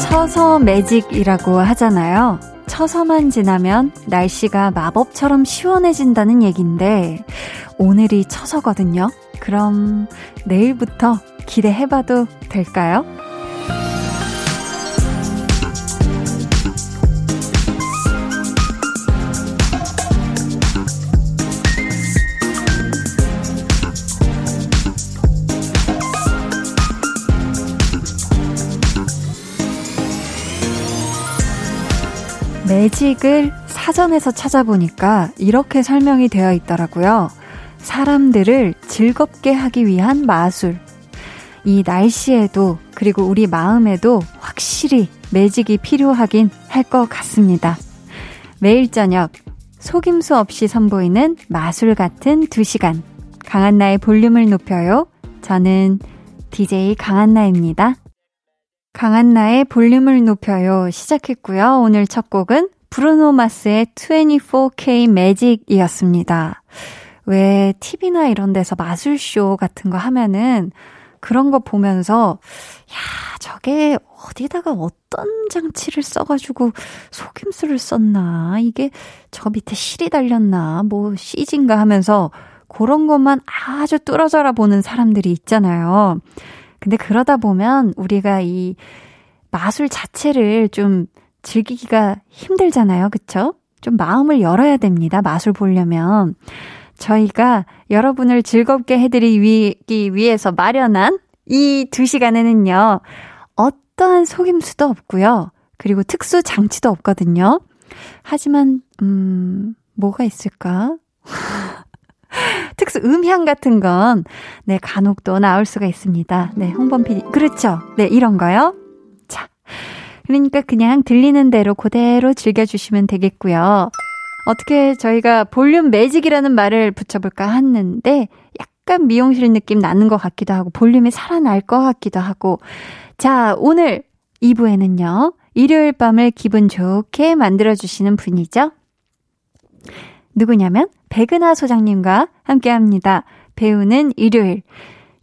처서 매직이라고 하잖아요. 처서만 지나면 날씨가 마법처럼 시원해진다는 얘기인데 오늘이 처서거든요. 그럼 내일부터 기대해봐도 될까요? 매직을 사전에서 찾아보니까 이렇게 설명이 되어 있더라고요. 사람들을 즐겁게 하기 위한 마술. 이 날씨에도 그리고 우리 마음에도 확실히 매직이 필요하긴 할 것 같습니다. 매일 저녁 속임수 없이 선보이는 마술 같은 2시간. 강한나의 볼륨을 높여요. 저는 DJ 강한나입니다. 강한나의 볼륨을 높여요 시작했고요. 오늘 첫 곡은 브루노 마스의 24K 매직이었습니다. 왜 TV나 이런 데서 마술쇼 같은 거 하면은 그런 거 보면서 야, 저게 어디다가 어떤 장치를 써가지고 속임수를 썼나? 이게 저 밑에 실이 달렸나? 뭐 CG인가 하면서 그런 것만 아주 뚫어져라 보는 사람들이 있잖아요. 근데 그러다 보면 우리가 이 마술 자체를 좀 즐기기가 힘들잖아요. 그쵸? 좀 마음을 열어야 됩니다. 마술 보려면. 저희가 여러분을 즐겁게 해드리기 위해서 마련한 이 두 시간에는요, 어떠한 속임수도 없고요. 그리고 특수 장치도 없거든요. 하지만, 음, 뭐가 있을까? 특수 음향 같은 건, 네, 간혹 또 나올 수가 있습니다. 네, 홍범 PD. 그렇죠. 네, 이런 거요. 자. 그러니까 그냥 들리는 대로 그대로 즐겨주시면 되겠고요. 어떻게 저희가 볼륨 매직이라는 말을 붙여볼까 했는데, 약간 미용실 느낌 나는 것 같기도 하고, 볼륨이 살아날 것 같기도 하고. 자, 오늘 2부에는요, 일요일 밤을 기분 좋게 만들어주시는 분이죠. 누구냐면 백은하 소장님과 함께 합니다. 배우는 일요일.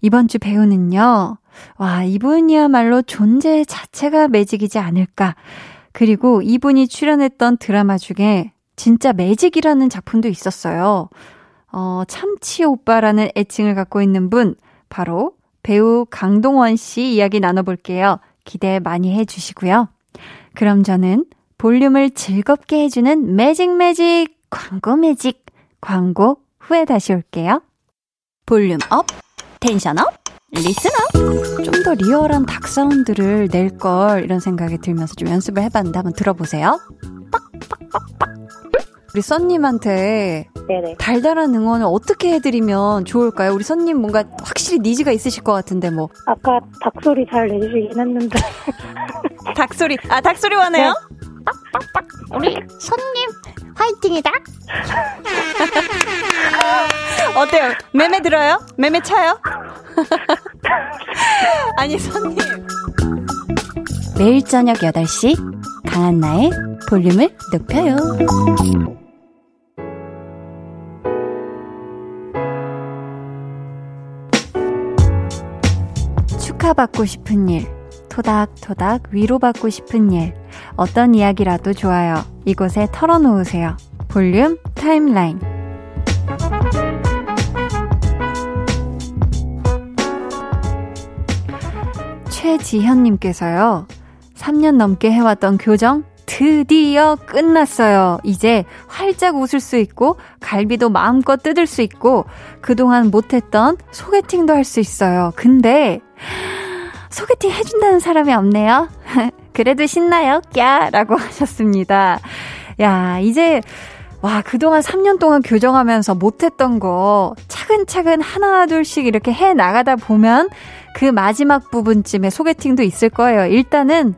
이번 주 배우는요. 와, 이분이야말로 존재 자체가 매직이지 않을까. 그리고 이분이 출연했던 드라마 중에 진짜 매직이라는 작품도 있었어요. 어, 참치 오빠라는 애칭을 갖고 있는 분, 바로 배우 강동원 씨 이야기 나눠볼게요. 기대 많이 해주시고요. 그럼 저는 볼륨을 즐겁게 해주는 magic magic 광고 매직 광고 후에 다시 올게요. volume up, tension up, up. 좀더 리얼한 닭 사운드를 낼 걸 이런 생각이 들면서 좀 연습을 해봤는데 한번 들어보세요. 빡빡빡빡. 우리 썬님한테 네네. 달달한 응원을 어떻게 해드리면 좋을까요? 우리 선님 뭔가 확실히 needs가 있으실 것 같은데 뭐. 아까 닭소리 잘 내주시긴 했는데. 닭소리, 아 닭소리 원해요? 네. 빡빡빡. 우리 손님 화이팅이다. 어때요? 매매 들어요? 매매 차요? 아니 손님. 매일 저녁 8시 강한 나의 볼륨을 높여요. 축하받고 싶은 일, 토닥토닥 위로받고 싶은 일, 어떤 이야기라도 좋아요. 이곳에 털어놓으세요. 볼륨 타임라인. 최지현님께서요. 3년 넘게 해왔던 교정 드디어 끝났어요. 이제 활짝 웃을 수 있고 갈비도 마음껏 뜯을 수 있고 그동안 못했던 소개팅도 할 수 있어요. 근데 소개팅 해준다는 사람이 없네요. 그래도 신나요? 꺄! 라고 하셨습니다. 야, 이제, 와, 그동안 3년 동안 교정하면서 못했던 거 차근차근 하나 둘씩 이렇게 해 나가다 보면 그 마지막 부분쯤에 소개팅도 있을 거예요. 일단은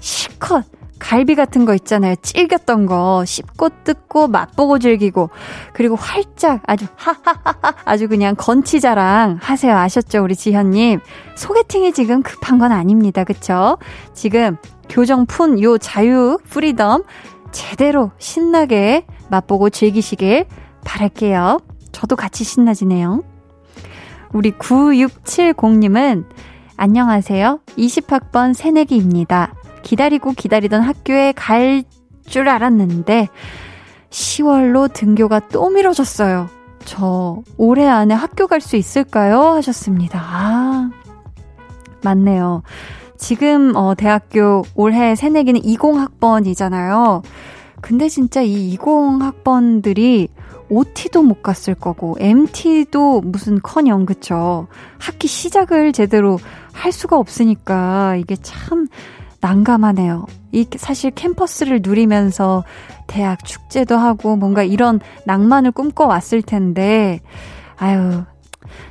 실컷 갈비 같은 거 있잖아요. 찔겼던 거 씹고 뜯고 맛보고 즐기고 그리고 활짝 아주 하하하하 아주 그냥 건치자랑 하세요. 아셨죠? 우리 지현님. 소개팅이 지금 급한 건 아닙니다. 그쵸? 지금 교정 푼 요 자유 freedom 제대로 신나게 맛보고 즐기시길 바랄게요. 저도 같이 신나지네요. 우리 9670님은 안녕하세요. 20학번 새내기입니다. 기다리고 기다리던 학교에 갈 줄 알았는데 10월로 등교가 또 미뤄졌어요. 저 올해 안에 학교 갈 수 있을까요? 하셨습니다. 아, 맞네요. 지금 어 대학교 올해 새내기는 20학번이잖아요. 근데 진짜 이 20학번들이 OT도 못 갔을 거고 MT도 무슨 커녕 그쵸? 학기 시작을 제대로 할 수가 없으니까 이게 참 난감하네요. 이 사실 캠퍼스를 누리면서 대학 축제도 하고 뭔가 이런 낭만을 꿈꿔 왔을 텐데 아유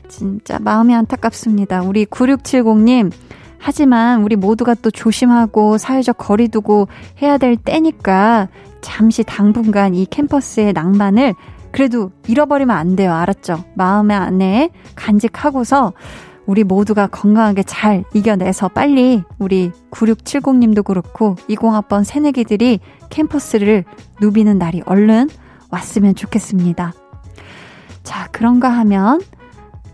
진짜 마음이 안타깝습니다. 우리 9670님 하지만 우리 모두가 또 조심하고 사회적 거리 두고 해야 될 때니까 잠시 당분간 이 캠퍼스의 낭만을 그래도 잃어버리면 안 돼요. 알았죠? 마음의 안에 간직하고서 우리 모두가 건강하게 잘 이겨내서 빨리 우리 9670님도 그렇고 20학번 새내기들이 캠퍼스를 누비는 날이 얼른 왔으면 좋겠습니다. 자, 그런가 하면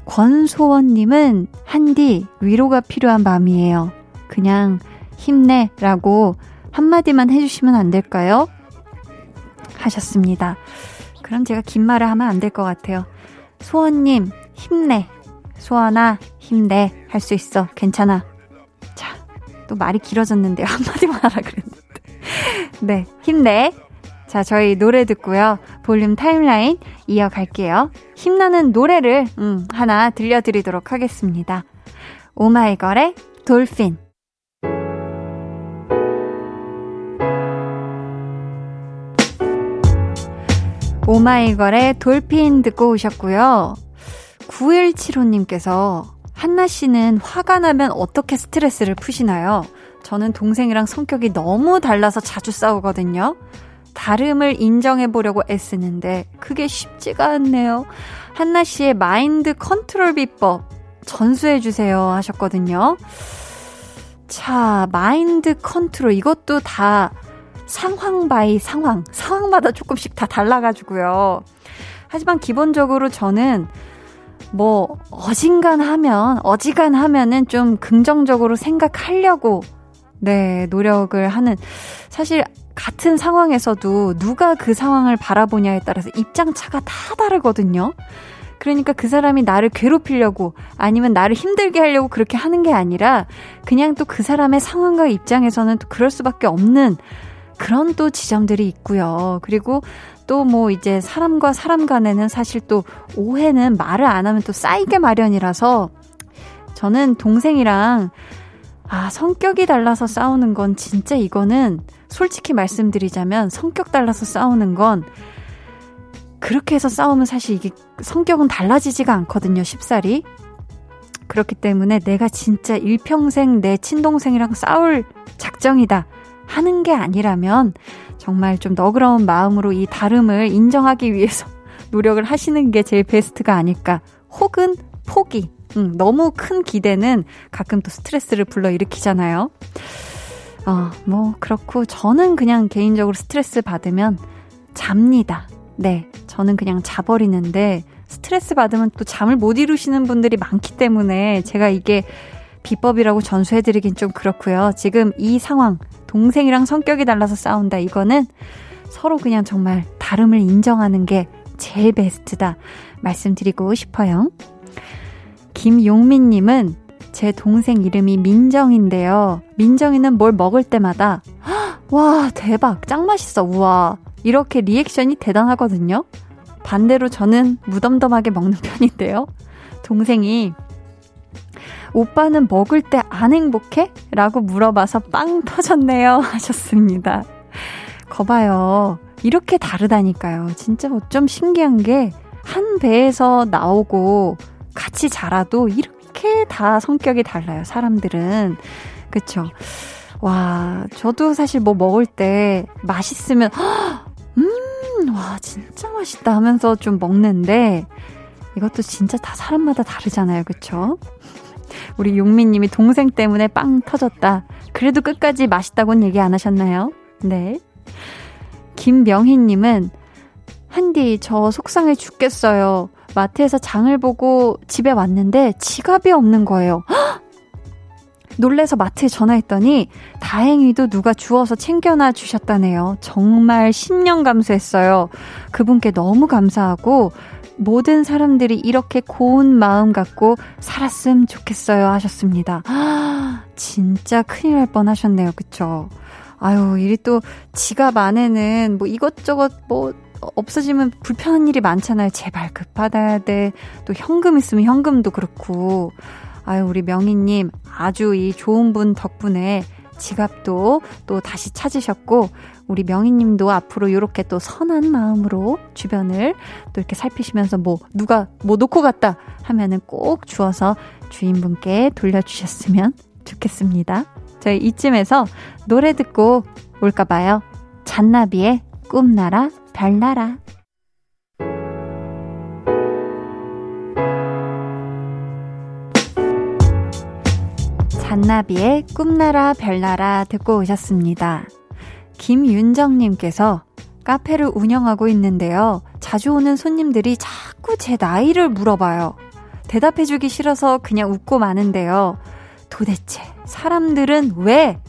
권소원님은 한디 위로가 필요한 밤이에요. 그냥 힘내라고 한마디만 해주시면 안 될까요? 하셨습니다. 그럼 제가 긴 말을 하면 안 될 것 같아요. 소원님, 힘내. 소원아, 힘내. 할 수 있어. 괜찮아. 자, 또 말이 길어졌는데요. 한마디만 하라 그랬는데. 네, 힘내. 자, 저희 노래 듣고요. 볼륨 타임라인 이어갈게요. 힘나는 노래를, 음, 하나 들려드리도록 하겠습니다. 오마이걸의 돌핀. 오마이걸의 Dolphin 듣고 오셨고요. 9175님께서 한나 씨는 화가 나면 어떻게 스트레스를 푸시나요? 저는 동생이랑 성격이 너무 달라서 자주 싸우거든요. 다름을 인정해 보려고 애쓰는데 그게 쉽지가 않네요. 한나 씨의 마인드 컨트롤 비법 전수해 주세요 하셨거든요. 자, 마인드 컨트롤 이것도 다 상황 바이 상황, 상황마다 조금씩 다 달라가지고요. 하지만 기본적으로 저는 뭐 어진간하면 어지간하면은 좀 긍정적으로 생각하려고 네 노력을 하는 사실 같은 상황에서도 누가 그 상황을 바라보냐에 따라서 입장 차가 다 다르거든요. 그러니까 그 사람이 나를 괴롭히려고 아니면 나를 힘들게 하려고 그렇게 하는 게 아니라 그냥 또 그 사람의 상황과 입장에서는 또 그럴 수밖에 없는 그런 또 지점들이 있고요. 그리고 또 뭐 이제 사람과 사람 간에는 사실 또 오해는 말을 안 하면 또 쌓이게 마련이라서 저는 동생이랑 아, 성격이 달라서 싸우는 건 진짜 이거는 솔직히 말씀드리자면 성격 달라서 싸우는 건 그렇게 해서 싸우면 사실 이게 성격은 달라지지가 않거든요, 쉽사리. 그렇기 때문에 내가 진짜 일평생 내 친동생이랑 싸울 작정이다. 하는 게 아니라면 정말 좀 너그러운 마음으로 이 다름을 인정하기 위해서 노력을 하시는 게 제일 베스트가 아닐까. 혹은 포기. 음, 너무 큰 기대는 가끔 또 스트레스를 불러일으키잖아요. 어, 뭐, 그렇고, 저는 그냥 개인적으로 스트레스 받으면 잡니다. 네. 저는 그냥 자버리는데, 스트레스 받으면 또 잠을 못 이루시는 분들이 많기 때문에 제가 이게 비법이라고 전수해드리긴 좀 그렇고요. 지금 이 상황, 동생이랑 성격이 달라서 싸운다. 이거는 서로 그냥 정말 다름을 인정하는 게 제일 베스트다. 말씀드리고 싶어요. 김용민님은 제 동생 이름이 민정인데요. 민정이는 뭘 먹을 때마다, 와, 대박, 짱 맛있어, 우와. 이렇게 리액션이 대단하거든요. 반대로 저는 무덤덤하게 먹는 편인데요. 동생이 오빠는 먹을 때 안 행복해? 라고 물어봐서 빵 터졌네요. 하셨습니다. 거봐요. 이렇게 다르다니까요. 진짜 어쩜 신기한 게, 한 배에서 나오고 같이 자라도 이렇게 다 성격이 달라요. 사람들은. 그쵸. 와, 저도 사실 뭐 먹을 때 맛있으면, 음, 와, 진짜 맛있다 하면서 좀 먹는데, 이것도 진짜 다 사람마다 다르잖아요. 그쵸? 우리 용민님이 동생 때문에 빵 터졌다. 그래도 끝까지 맛있다고는 얘기 안 하셨나요? 네. 김명희님은 한디 저 속상해 죽겠어요. 마트에서 장을 보고 집에 왔는데 지갑이 없는 거예요. 헉! 놀래서 마트에 전화했더니 다행히도 누가 주워서 챙겨놔 주셨다네요. 정말 10년 감수했어요. 그분께 너무 감사하고 모든 사람들이 이렇게 고운 마음 갖고 살았으면 좋겠어요 하셨습니다. 아, 진짜 큰일 날 뻔 하셨네요. 그쵸? 아유, 일이 또 지갑 안에는 뭐 이것저것 뭐 없어지면 불편한 일이 많잖아요. 제발 급받아야 돼. 또 현금 있으면 현금도 그렇고. 아유, 우리 명희님 아주 이 좋은 분 덕분에 지갑도 또 다시 찾으셨고, 우리 명희님도 앞으로 이렇게 또 선한 마음으로 주변을 또 이렇게 살피시면서 뭐, 누가 뭐 놓고 갔다 하면은 꼭 주어서 주인분께 돌려주셨으면 좋겠습니다. 저희 이쯤에서 노래 듣고 올까봐요. 잔나비의 꿈나라, 별나라. 잔나비의 꿈나라 별나라 듣고 오셨습니다. 김윤정님께서 카페를 운영하고 있는데요. 자주 오는 손님들이 자꾸 제 나이를 물어봐요. 대답해주기 싫어서 그냥 웃고 마는데요. 도대체 사람들은 왜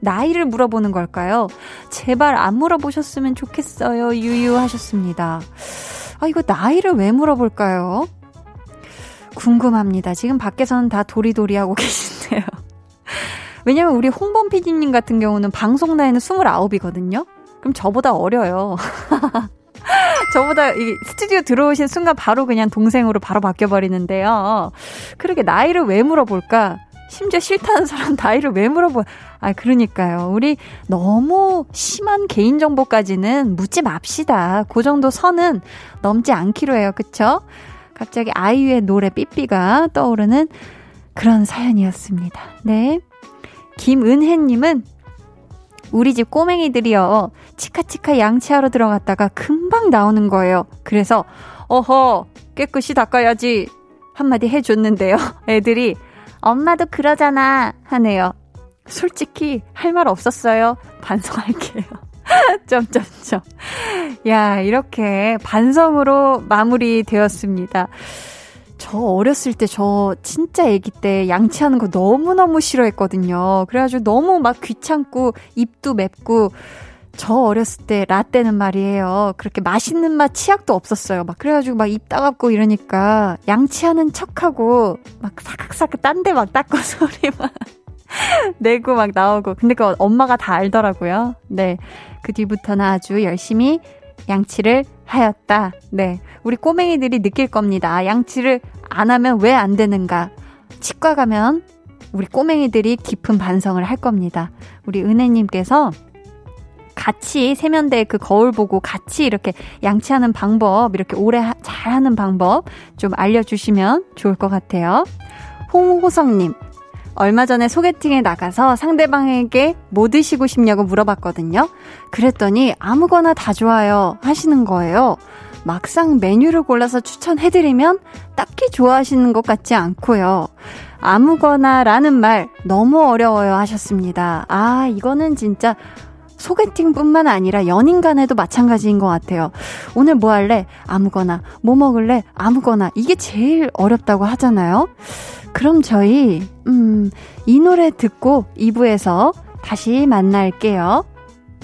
나이를 물어보는 걸까요? 제발 안 물어보셨으면 좋겠어요. 유유하셨습니다. 아, 이거 나이를 왜 물어볼까요? 궁금합니다. 지금 밖에서는 다 도리도리하고 계신데요. 왜냐면 우리 홍범 PD님 같은 경우는 방송 나이는 29이거든요? 그럼 저보다 어려요. 저보다 이 스튜디오 들어오신 순간 바로 그냥 동생으로 바로 바뀌어버리는데요. 그렇게 나이를 왜 물어볼까? 심지어 싫다는 사람 나이를 왜 물어봐? 아, 그러니까요. 우리 너무 심한 개인 정보까지는 묻지 맙시다. 그 정도 선은 넘지 않기로 해요. 그쵸? 갑자기 아이유의 노래 삐삐가 떠오르는 그런 사연이었습니다. 네. 김은혜님은 우리 집 꼬맹이들이요. 치카치카 양치하러 들어갔다가 금방 나오는 거예요. 그래서, 어허, 깨끗이 닦아야지. 한마디 해줬는데요. 애들이, 엄마도 그러잖아. 하네요. 솔직히 할 말 없었어요. 반성할게요. 점점점. 야, 이렇게 반성으로 마무리 되었습니다. 저 어렸을 때 저 진짜 아기 때 양치하는 거 너무너무 싫어했거든요. 그래가지고 너무 막 귀찮고 입도 맵고 저 어렸을 때 라떼는 말이에요. 그렇게 맛있는 맛 치약도 없었어요. 막 그래가지고 막 입 따갑고 이러니까 양치하는 척하고 막 사각사각 딴 데 막 닦고 소리만 내고 막 나오고. 근데 그 엄마가 다 알더라고요. 네. 그 뒤부터는 아주 열심히 양치를 하였다. 네. 우리 꼬맹이들이 느낄 겁니다. 양치를 안 하면 왜 안 되는가. 치과 가면 우리 꼬맹이들이 깊은 반성을 할 겁니다. 우리 은혜님께서 같이 세면대 그 거울 보고 같이 이렇게 양치하는 방법, 이렇게 오래 하, 잘 하는 방법 좀 알려주시면 좋을 것 같아요. 홍호성님, 얼마 전에 소개팅에 나가서 상대방에게 뭐 드시고 싶냐고 물어봤거든요. 그랬더니 아무거나 다 좋아요 하시는 거예요. 막상 메뉴를 골라서 추천해드리면 딱히 좋아하시는 것 같지 않고요. 아무거나 라는 말 너무 어려워요 하셨습니다. 아, 이거는 진짜 소개팅뿐만 아니라 연인 간에도 마찬가지인 것 같아요. 오늘 뭐 할래? 아무거나. 뭐 먹을래? 아무거나. 이게 제일 어렵다고 하잖아요. 그럼 저희, 음, 이 노래 듣고 2부에서 다시 만날게요.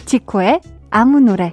지코의 아무 노래.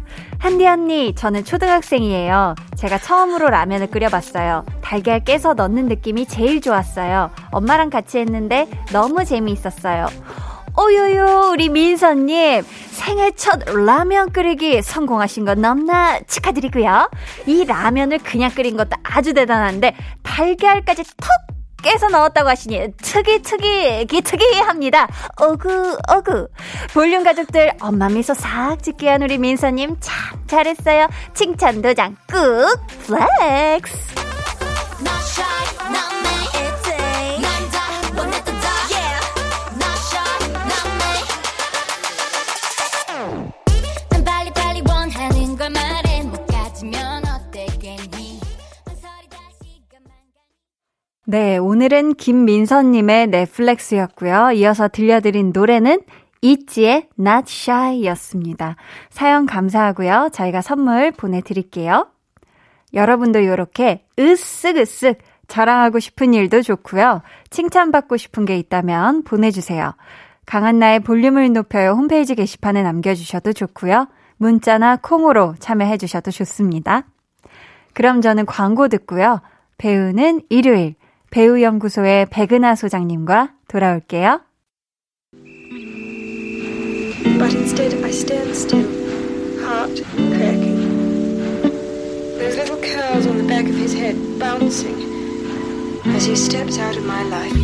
한디 언니, 저는 초등학생이에요. 제가 처음으로 라면을 끓여봤어요. 달걀 깨서 넣는 느낌이 제일 좋았어요. 엄마랑 같이 했는데 너무 재미있었어요. 오요요, 우리 민선님. 생애 첫 라면 끓이기 성공하신 건 너무나 축하드리고요. 이 라면을 그냥 끓인 것도 아주 대단한데, 달걀까지 턱 깨서 넣었다고 하시니 특이 특이 기특이합니다. 어구 어구 볼륨 가족들 엄마 미소 싹 짓게 한 우리 민서님 참 잘했어요. 칭찬 도장 꾹 flex. 네, 오늘은 김민선님의 넷플렉스였고요. 이어서 들려드린 노래는 이지의 Not Shy 였습니다. 사연 감사하고요. 저희가 선물 보내드릴게요. 여러분도 이렇게 으쓱으쓱 자랑하고 싶은 일도 좋고요. 칭찬받고 싶은 게 있다면 보내주세요. 강한나의 볼륨을 높여요 홈페이지 게시판에 남겨주셔도 좋고요. 문자나 콩으로 참여해주셔도 좋습니다. 그럼 저는 광고 듣고요. 배우는 일요일 배우연구소의 백은하 소장님과 돌아올게요. But instead I stand still, heart cracking. Those little curls on the back of his head bouncing as he steps out of my life.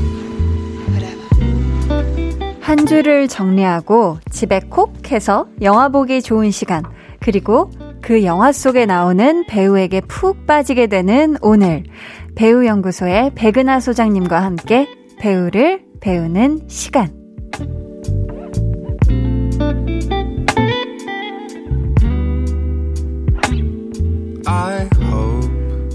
Whatever. 한 줄을 정리하고 집에 콕 해서 영화 보기 좋은 시간, 그리고 그 영화 속에 나오는 배우에게 푹 빠지게 되는 오늘. 배우연구소의 백은하 소장님과 함께 배우를 배우는 시간.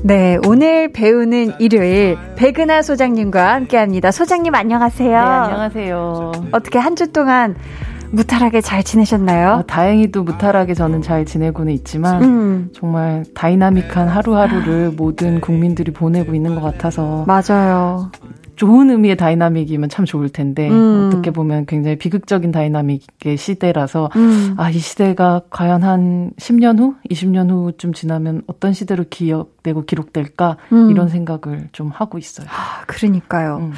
네, 오늘 배우는 일요일 백은하 소장님과 함께 합니다. 소장님 안녕하세요. 네, 안녕하세요. 어떻게 한 주 동안 무탈하게 잘 지내셨나요? 아, 다행히도 무탈하게 저는 잘 지내고는 있지만 음. 정말 다이나믹한 하루하루를 모든 국민들이 보내고 있는 것 같아서 맞아요. 좋은 의미의 다이나믹이면 참 좋을 텐데 음. 어떻게 보면 굉장히 비극적인 다이나믹의 시대라서 음. 아이 시대가 과연 한 10년 후, 20년 후쯤 지나면 어떤 시대로 기억되고 기록될까 음. 이런 생각을 좀 하고 있어요. 아, 그러니까요. 음.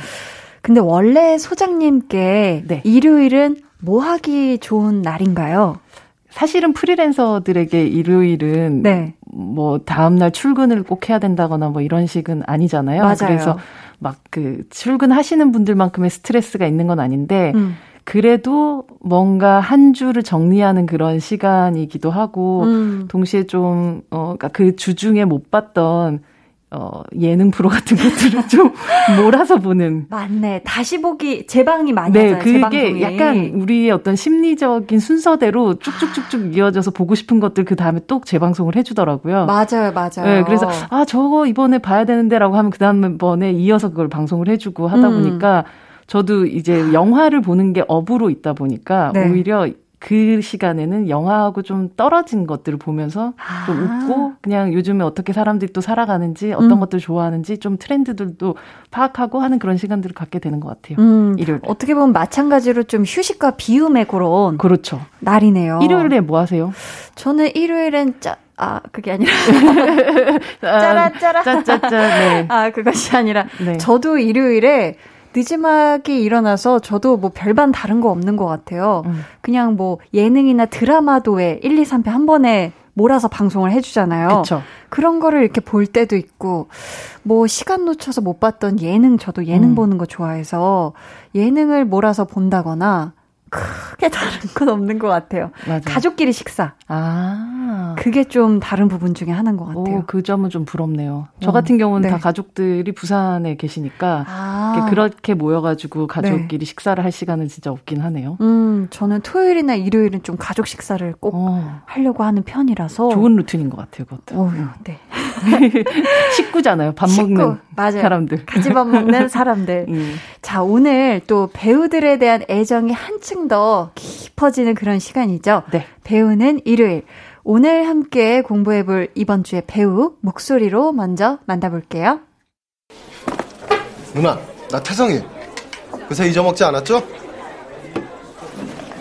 근데 원래 소장님께 네. 일요일은 뭐 하기 좋은 날인가요? 사실은 프리랜서들에게 일요일은 네. 뭐 다음날 출근을 꼭 해야 된다거나 뭐 이런 식은 아니잖아요. 맞아요. 그래서 막 그 출근하시는 분들만큼의 스트레스가 있는 건 아닌데 음. 그래도 뭔가 한 주를 정리하는 그런 시간이기도 하고 음. 동시에 좀어 그러니까 그 주중에 못 봤던 어, 예능 프로 같은 것들을 좀 몰아서 보는. 맞네. 다시 보기, 재방이 많이 네, 하잖아요. 그게 재방송이. 약간 우리의 어떤 심리적인 순서대로 쭉쭉쭉쭉 이어져서 보고 싶은 것들 그 다음에 또 재방송을 해주더라고요. 맞아요, 맞아요. 네, 그래서, 아, 저거 이번에 봐야 되는데 라고 하면 그 다음번에 이어서 그걸 방송을 해주고 하다 음. 보니까 저도 이제 영화를 보는 게 업으로 있다 보니까 네. 오히려 그 시간에는 영화하고 좀 떨어진 것들을 보면서 아. 좀 웃고 그냥 요즘에 어떻게 사람들이 또 살아가는지 어떤 음. 것들 좋아하는지 좀 트렌드들도 파악하고 하는 그런 시간들을 갖게 되는 것 같아요. 음. 일요일. 어떻게 보면 마찬가지로 좀 휴식과 비움의 그런 그렇죠. 날이네요. 일요일에 뭐 하세요? 저는 일요일엔 짜 아, 그게 아니라. 짜라짜라. 짜짜짜, 네. 아, 그것이 아니라. 네. 저도 일요일에 늦지막이 일어나서 저도 뭐 별반 다른 거 없는 것 같아요. 음. 그냥 뭐 예능이나 드라마도 왜 1, 2, 3회 한 번에 몰아서 방송을 해주잖아요. 그쵸. 그런 거를 이렇게 볼 때도 있고, 뭐 시간 놓쳐서 못 봤던 예능, 저도 예능 음. 보는 거 좋아해서 예능을 몰아서 본다거나, 크게 다른 건 없는 것 같아요. 맞아요. 가족끼리 식사. 아. 그게 좀 다른 부분 중에 하나인 것 같아요. 오, 그 점은 좀 부럽네요. 저 어, 같은 경우는 네. 다 가족들이 부산에 계시니까 아. 그렇게 모여가지고 가족끼리 네. 식사를 할 시간은 진짜 없긴 하네요. 음, 저는 토요일이나 일요일은 좀 가족 식사를 꼭 어. 하려고 하는 편이라서 좋은 루틴인 것 같아요, 그것도. 어, 네. 식구잖아요. 밥 식구. 먹는 맞아요. 사람들. 같이 밥 먹는 사람들. 음. 자, 오늘 또 배우들에 대한 애정이 한층 더 깊어지는 그런 시간이죠. 네. 배우는 일요일. 오늘 함께 공부해 볼 이번 주의 배우 목소리로 먼저 만나볼게요. 누나, 나 태성이. 그새 잊어먹지 않았죠?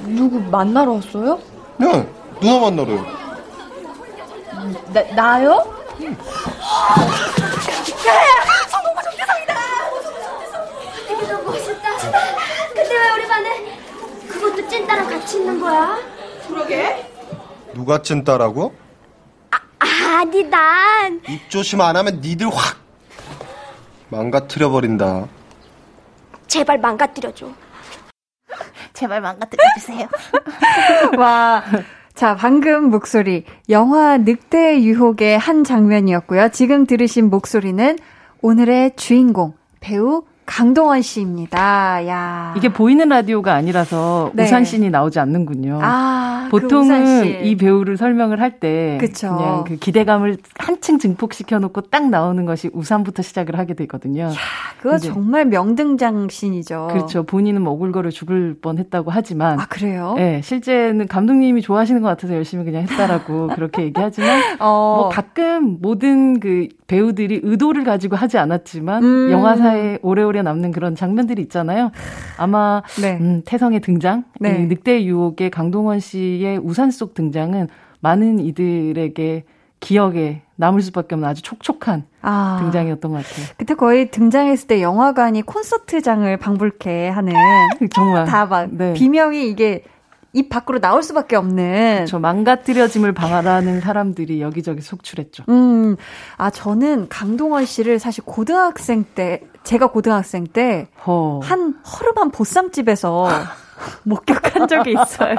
누구 만나러 왔어요? 네, 누나 만나러요. 나, 나요? 응. 야야! 성공과 정대성이다! 되게 너무 멋있다. 근데 왜 우리 반에 그것도 찐따랑 같이 있는 거야? 그러게. 누가 찐따라고? 아, 아니 난. 입 조심 안 하면 니들 확 망가뜨려 버린다. 제발 망가뜨려줘. 제발 망가뜨려주세요. 와. 자, 방금 목소리. 영화 늑대의 유혹의 한 장면이었고요. 지금 들으신 목소리는 오늘의 주인공, 배우 강동원 씨입니다. 야. 이게 보이는 라디오가 아니라서 네. 우산 씬이 나오지 않는군요. 아, 그 보통은 그 이 배우를 설명을 할 때 그냥 그 기대감을 한층 증폭시켜 놓고 딱 나오는 것이 우산부터 시작을 하게 되거든요. 야, 그거 정말 명등장 씬이죠. 그렇죠. 본인은 뭐 오글거려 죽을 뻔했다고 하지만 아, 그래요? 네, 실제는 감독님이 좋아하시는 것 같아서 열심히 그냥 했다라고 그렇게 얘기하지만 어. 뭐 가끔 모든 그 배우들이 의도를 가지고 하지 않았지만 음. 영화사에 오래오래 남는 그런 장면들이 있잖아요. 아마 네. 음, 태성의 등장, 네. 늑대 유혹의 강동원 씨의 우산 속 등장은 많은 이들에게 기억에 남을 수밖에 없는 아주 촉촉한 아, 등장이었던 것 같아요. 그때 거의 등장했을 때 영화관이 콘서트장을 방불케 하는 정말 다막 네. 비명이 이게 입 밖으로 나올 수밖에 없는. 저 망가뜨려짐을 방하라는 사람들이 여기저기 속출했죠. 음, 아 저는 강동원 씨를 사실 고등학생 때 제가 고등학생 때 한 허름한 보쌈집에서 목격한 적이 있어요.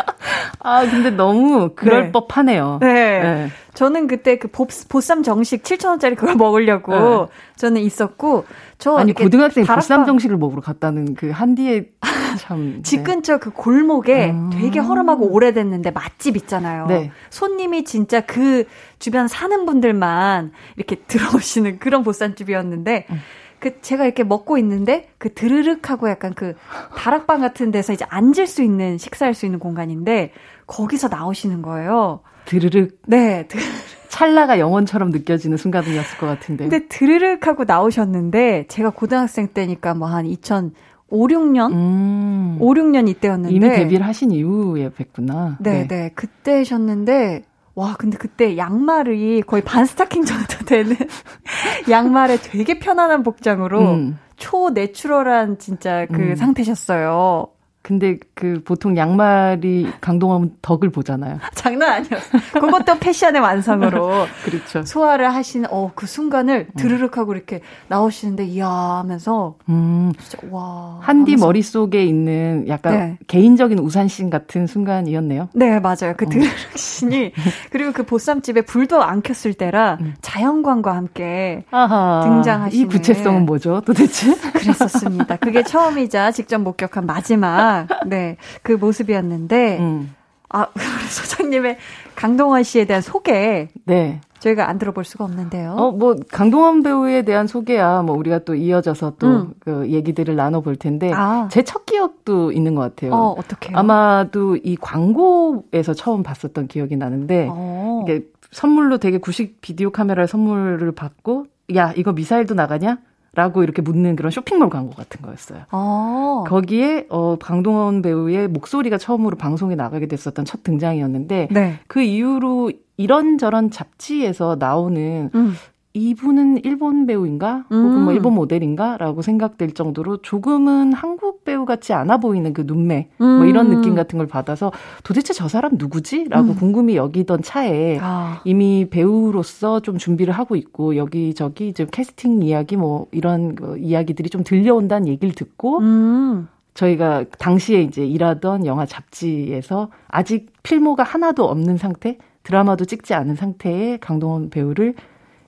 아, 근데 너무 그럴 네. 법하네요. 네. 네. 저는 그때 그 보, 보쌈 정식 7,000원짜리 그걸 먹으려고 네. 저는 있었고, 저. 아니, 고등학생 다락방... 보쌈 정식을 먹으러 갔다는 그 한디에 참. 집 네. 근처 그 골목에 음. 되게 허름하고 오래됐는데 맛집 있잖아요. 네. 손님이 진짜 그 주변 사는 분들만 이렇게 들어오시는 그런 보쌈집이었는데, 음. 그 제가 이렇게 먹고 있는데 그 드르륵 하고 약간 그 다락방 같은 데서 이제 앉을 수 있는 식사할 수 있는 공간인데 거기서 나오시는 거예요. 드르륵. 네. 드르륵. 찰나가 영원처럼 느껴지는 순간이었을 것 같은데. 근데 드르륵 하고 나오셨는데 제가 고등학생 때니까 뭐 한 2005, 6년? 음. 5, 6년 이때였는데 이미 데뷔를 하신 이후에 뵀구나. 네, 네. 네. 그때셨는데 와, 근데 그때 양말이 거의 반 스타킹 정도 되는 양말에 되게 편안한 복장으로 음. 초 내추럴한 진짜 그 음. 상태셨어요. 근데 그 보통 양말이 강동원 덕을 보잖아요. 장난 아니었어. 그것도 패션의 완성으로 그렇죠. 소화를 하시는 어 그 순간을 음. 드르륵 하고 이렇게 나오시는데 이야 하면서 음. 진짜 와. 한디 하면서. 머릿속에 있는 약간 네. 개인적인 우산씬 같은 순간이었네요. 네, 맞아요. 그 어. 드르륵 씬이 그리고 그 보쌈집에 불도 안 켰을 때라 음. 자연광과 함께. 등장하시는 이 구체성은 뭐죠? 도대체? 그랬었습니다. 그게 처음이자 직접 목격한 마지막 네, 그 모습이었는데, 음. 아, 소장님의 강동원 씨에 대한 소개. 네. 저희가 안 들어볼 수가 없는데요. 어, 뭐, 강동원 배우에 대한 소개야, 뭐, 우리가 또 이어져서 또, 음. 그, 얘기들을 나눠볼 텐데, 아. 제첫 기억도 있는 것 같아요. 어, 어떻게 아마도 이 광고에서 처음 봤었던 기억이 나는데, 어. 이게 선물로 되게 구식 비디오 카메라 선물을 받고, 야, 이거 미사일도 나가냐? 라고 이렇게 묻는 그런 쇼핑몰 광고 같은 거였어요. 아. 거기에 어 강동원 배우의 목소리가 처음으로 방송에 나가게 됐었던 첫 등장이었는데 네. 그 이후로 이런저런 잡지에서 나오는 음. 이분은 일본 배우인가? 음. 혹은 뭐 음. 일본 모델인가?라고 생각될 정도로 조금은 한국 배우 같지 않아 보이는 그 눈매, 음. 뭐 이런 느낌 같은 걸 받아서 도대체 저 사람 누구지? 라고 음. 궁금히 여기던 차에 아. 이미 배우로서 좀 준비를 하고 있고 여기저기 이제 캐스팅 이야기 뭐 이런 그 이야기들이 좀 들려온다는 얘기를 듣고 음. 저희가 당시에 이제 일하던 영화 잡지에서 아직 필모가 하나도 없는 상태, 드라마도 찍지 않은 상태의 강동원 배우를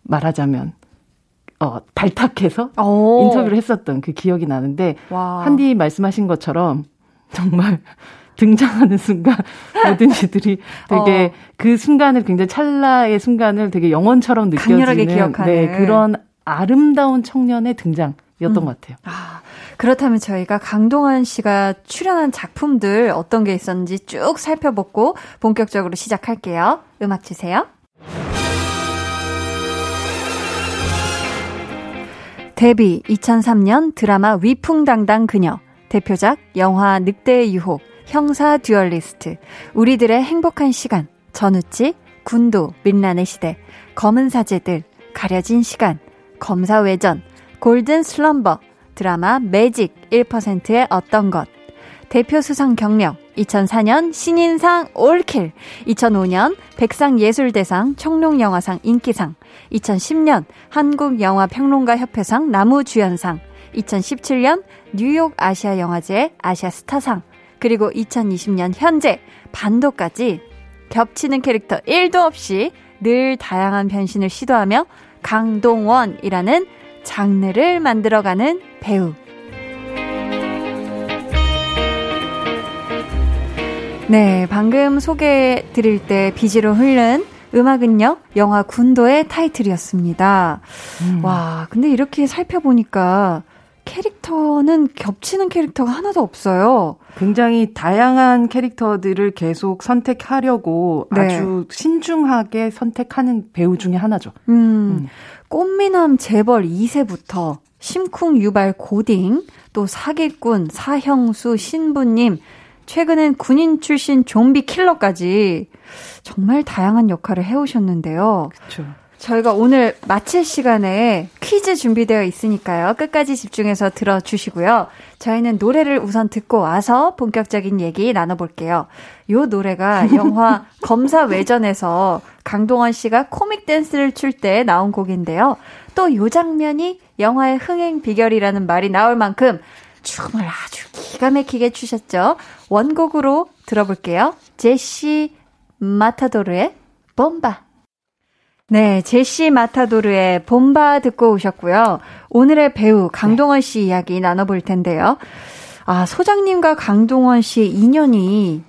말하자면 어, 발탁해서 오. 인터뷰를 했었던 그 기억이 나는데 와. 한디 말씀하신 것처럼 정말 등장하는 순간 모든 이들이 되게 어. 그 순간을 굉장히 찰나의 순간을 되게 영원처럼 느껴지는 네, 그런 아름다운 청년의 등장 이었던 음. 것 같아요. 아, 그렇다면 저희가 강동원 씨가 출연한 작품들 어떤 게 있었는지 쭉 살펴보고 본격적으로 시작할게요. 음악 주세요. 데뷔 2003년 드라마 위풍당당 그녀, 대표작 영화 늑대의 유혹, 형사 듀얼리스트, 우리들의 행복한 시간, 전우치, 군도, 민란의 시대, 검은 사제들, 가려진 시간, 검사 외전, 골든 슬럼버, 드라마 매직 1%의 어떤 것, 대표 수상 경력, 2004년 신인상 올킬, 2005년 백상예술대상 청룡영화상 인기상, 2010년 한국영화평론가협회상 나무주연상, 2017년 뉴욕 아시아영화제 아시아스타상, 그리고 2020년 현재 반도까지 겹치는 캐릭터 1도 없이 늘 다양한 변신을 시도하며 강동원이라는 장르를 만들어가는 배우. 네, 방금 소개해 드릴 때 비지로 흐른 음악은요, 영화 군도의 타이틀이었습니다. 음. 와, 근데 이렇게 살펴보니까 캐릭터는 겹치는 캐릭터가 하나도 없어요. 굉장히 다양한 캐릭터들을 계속 선택하려고 네. 아주 신중하게 선택하는 배우 중에 하나죠. 음, 음. 꽃미남 재벌 2세부터 심쿵 유발 고딩, 또 사기꾼, 사형수, 신부님, 최근엔 군인 출신 좀비 킬러까지 정말 다양한 역할을 해오셨는데요. 그렇죠. 저희가 오늘 마칠 시간에 퀴즈 준비되어 있으니까요. 끝까지 집중해서 들어주시고요. 저희는 노래를 우선 듣고 와서 본격적인 얘기 나눠볼게요. 요 노래가 영화 검사 외전에서 강동원 씨가 코믹 댄스를 출 때 나온 곡인데요. 또 요 장면이 영화의 흥행 비결이라는 말이 나올 만큼 춤을 아주 기가 막히게 추셨죠. 원곡으로 들어볼게요. 제시 마타도르의 bomba. 네, 제시 마타도르의 봄바 듣고 오셨고요. 오늘의 배우 강동원 씨 이야기 나눠볼 텐데요. 아, 소장님과 강동원 씨의 인연이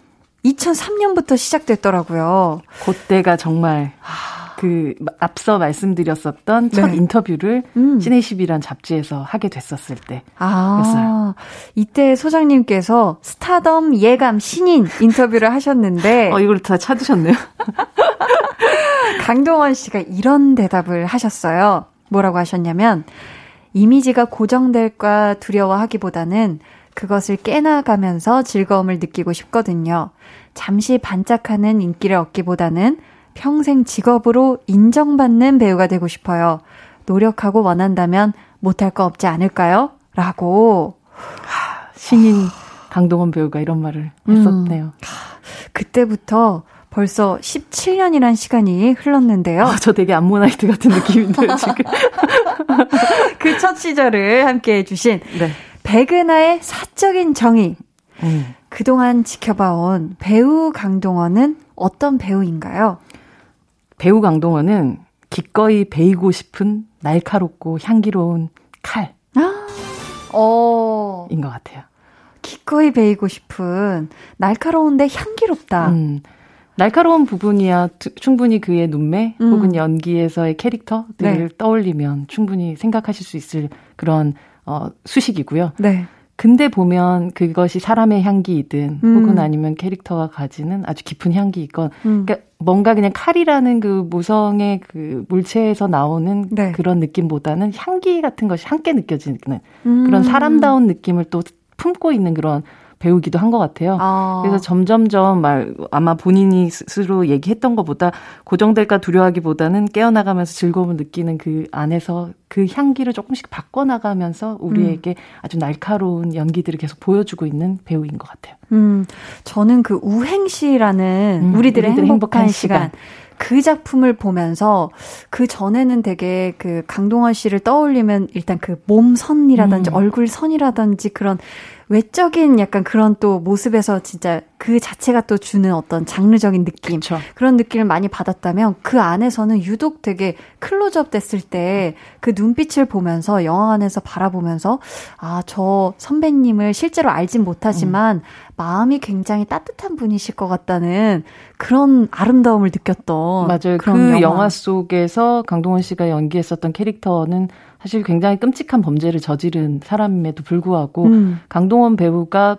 2003년부터 시작됐더라고요. 그때가 정말 그 앞서 말씀드렸었던 첫 네. 인터뷰를 음. 시네십이란 잡지에서 하게 됐었을 때였어요. 아, 이때 소장님께서 스타덤 예감 신인 인터뷰를 하셨는데 어 이걸 다 찾으셨네요. 강동원 씨가 이런 대답을 하셨어요. 뭐라고 하셨냐면, 이미지가 고정될까 두려워하기보다는 그것을 깨나가면서 즐거움을 느끼고 싶거든요. 잠시 반짝하는 인기를 얻기보다는 평생 직업으로 인정받는 배우가 되고 싶어요. 노력하고 원한다면 못할 거 없지 않을까요? 라고. 신인 강동원 배우가 이런 말을 했었네요. 음, 그때부터 벌써 17년이란 시간이 흘렀는데요. 아, 저 되게 암모나이트 같은 느낌인데요, 지금. 그 첫 시절을 함께 해주신 네. 백은하의 사적인 정의. 음. 그동안 지켜봐온 배우 강동원은 어떤 배우인가요? 배우 강동원은 기꺼이 베이고 싶은 날카롭고 향기로운 칼. 아, 어. 인것 같아요. 기꺼이 베이고 싶은 날카로운데 향기롭다. 음. 날카로운 부분이야 충분히 그의 눈매 음. 혹은 연기에서의 캐릭터들을 네. 떠올리면 충분히 생각하실 수 있을 그런 어 수식이고요. 네. 근데 보면 그것이 사람의 향기이든 음. 혹은 아니면 캐릭터가 가지는 아주 깊은 향기이건 음. 그러니까 뭔가 그냥 칼이라는 그 모성의 그 물체에서 나오는 네. 그런 느낌보다는 향기 같은 것이 함께 느껴지는 음. 그런 사람다운 느낌을 또 품고 있는 그런 배우기도 한 것 같아요. 아. 그래서 점점점 말 아마 본인이 스스로 얘기했던 것보다 고정될까 두려워하기보다는 깨어나가면서 즐거움을 느끼는 그 안에서 그 향기를 조금씩 바꿔나가면서 우리에게 음. 아주 날카로운 연기들을 계속 보여주고 있는 배우인 것 같아요. 음, 저는 그 우행시라는 음, 우리들의, 우리들의, 행복한, 행복한 시간. 시간. 그 작품을 보면서 그 전에는 되게 그 강동원 씨를 떠올리면 일단 그 몸선이라든지 음. 얼굴 선이라든지 그런 외적인 약간 그런 또 모습에서 진짜 그 자체가 또 주는 어떤 장르적인 느낌 그쵸. 그런 느낌을 많이 받았다면 그 안에서는 유독 되게 클로즈업 됐을 때 그 눈빛을 보면서 영화관에서 바라보면서 아 저 선배님을 실제로 알진 못하지만 음. 마음이 굉장히 따뜻한 분이실 것 같다는 그런 아름다움을 느꼈던 맞아요. 그 영화. 영화 속에서 강동원 씨가 연기했었던 캐릭터는 사실 굉장히 끔찍한 범죄를 저지른 사람임에도 불구하고 음. 강동원 배우가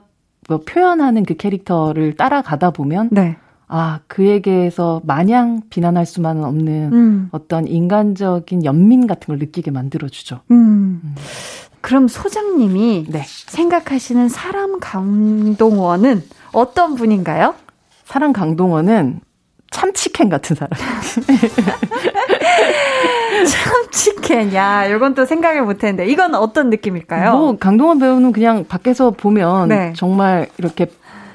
뭐 표현하는 그 캐릭터를 따라가다 보면 네. 아 그에게서 마냥 비난할 수만은 없는 음. 어떤 인간적인 연민 같은 걸 느끼게 만들어 주죠. 음. 음. 그럼 소장님이 네. 생각하시는 사람 강동원은 어떤 분인가요? 사람 강동원은 참치캔 같은 사람. 참치캔. 야, 이건 또 생각을 못 했는데. 이건 어떤 느낌일까요? 뭐, 강동원 배우는 그냥 밖에서 보면 네. 정말 이렇게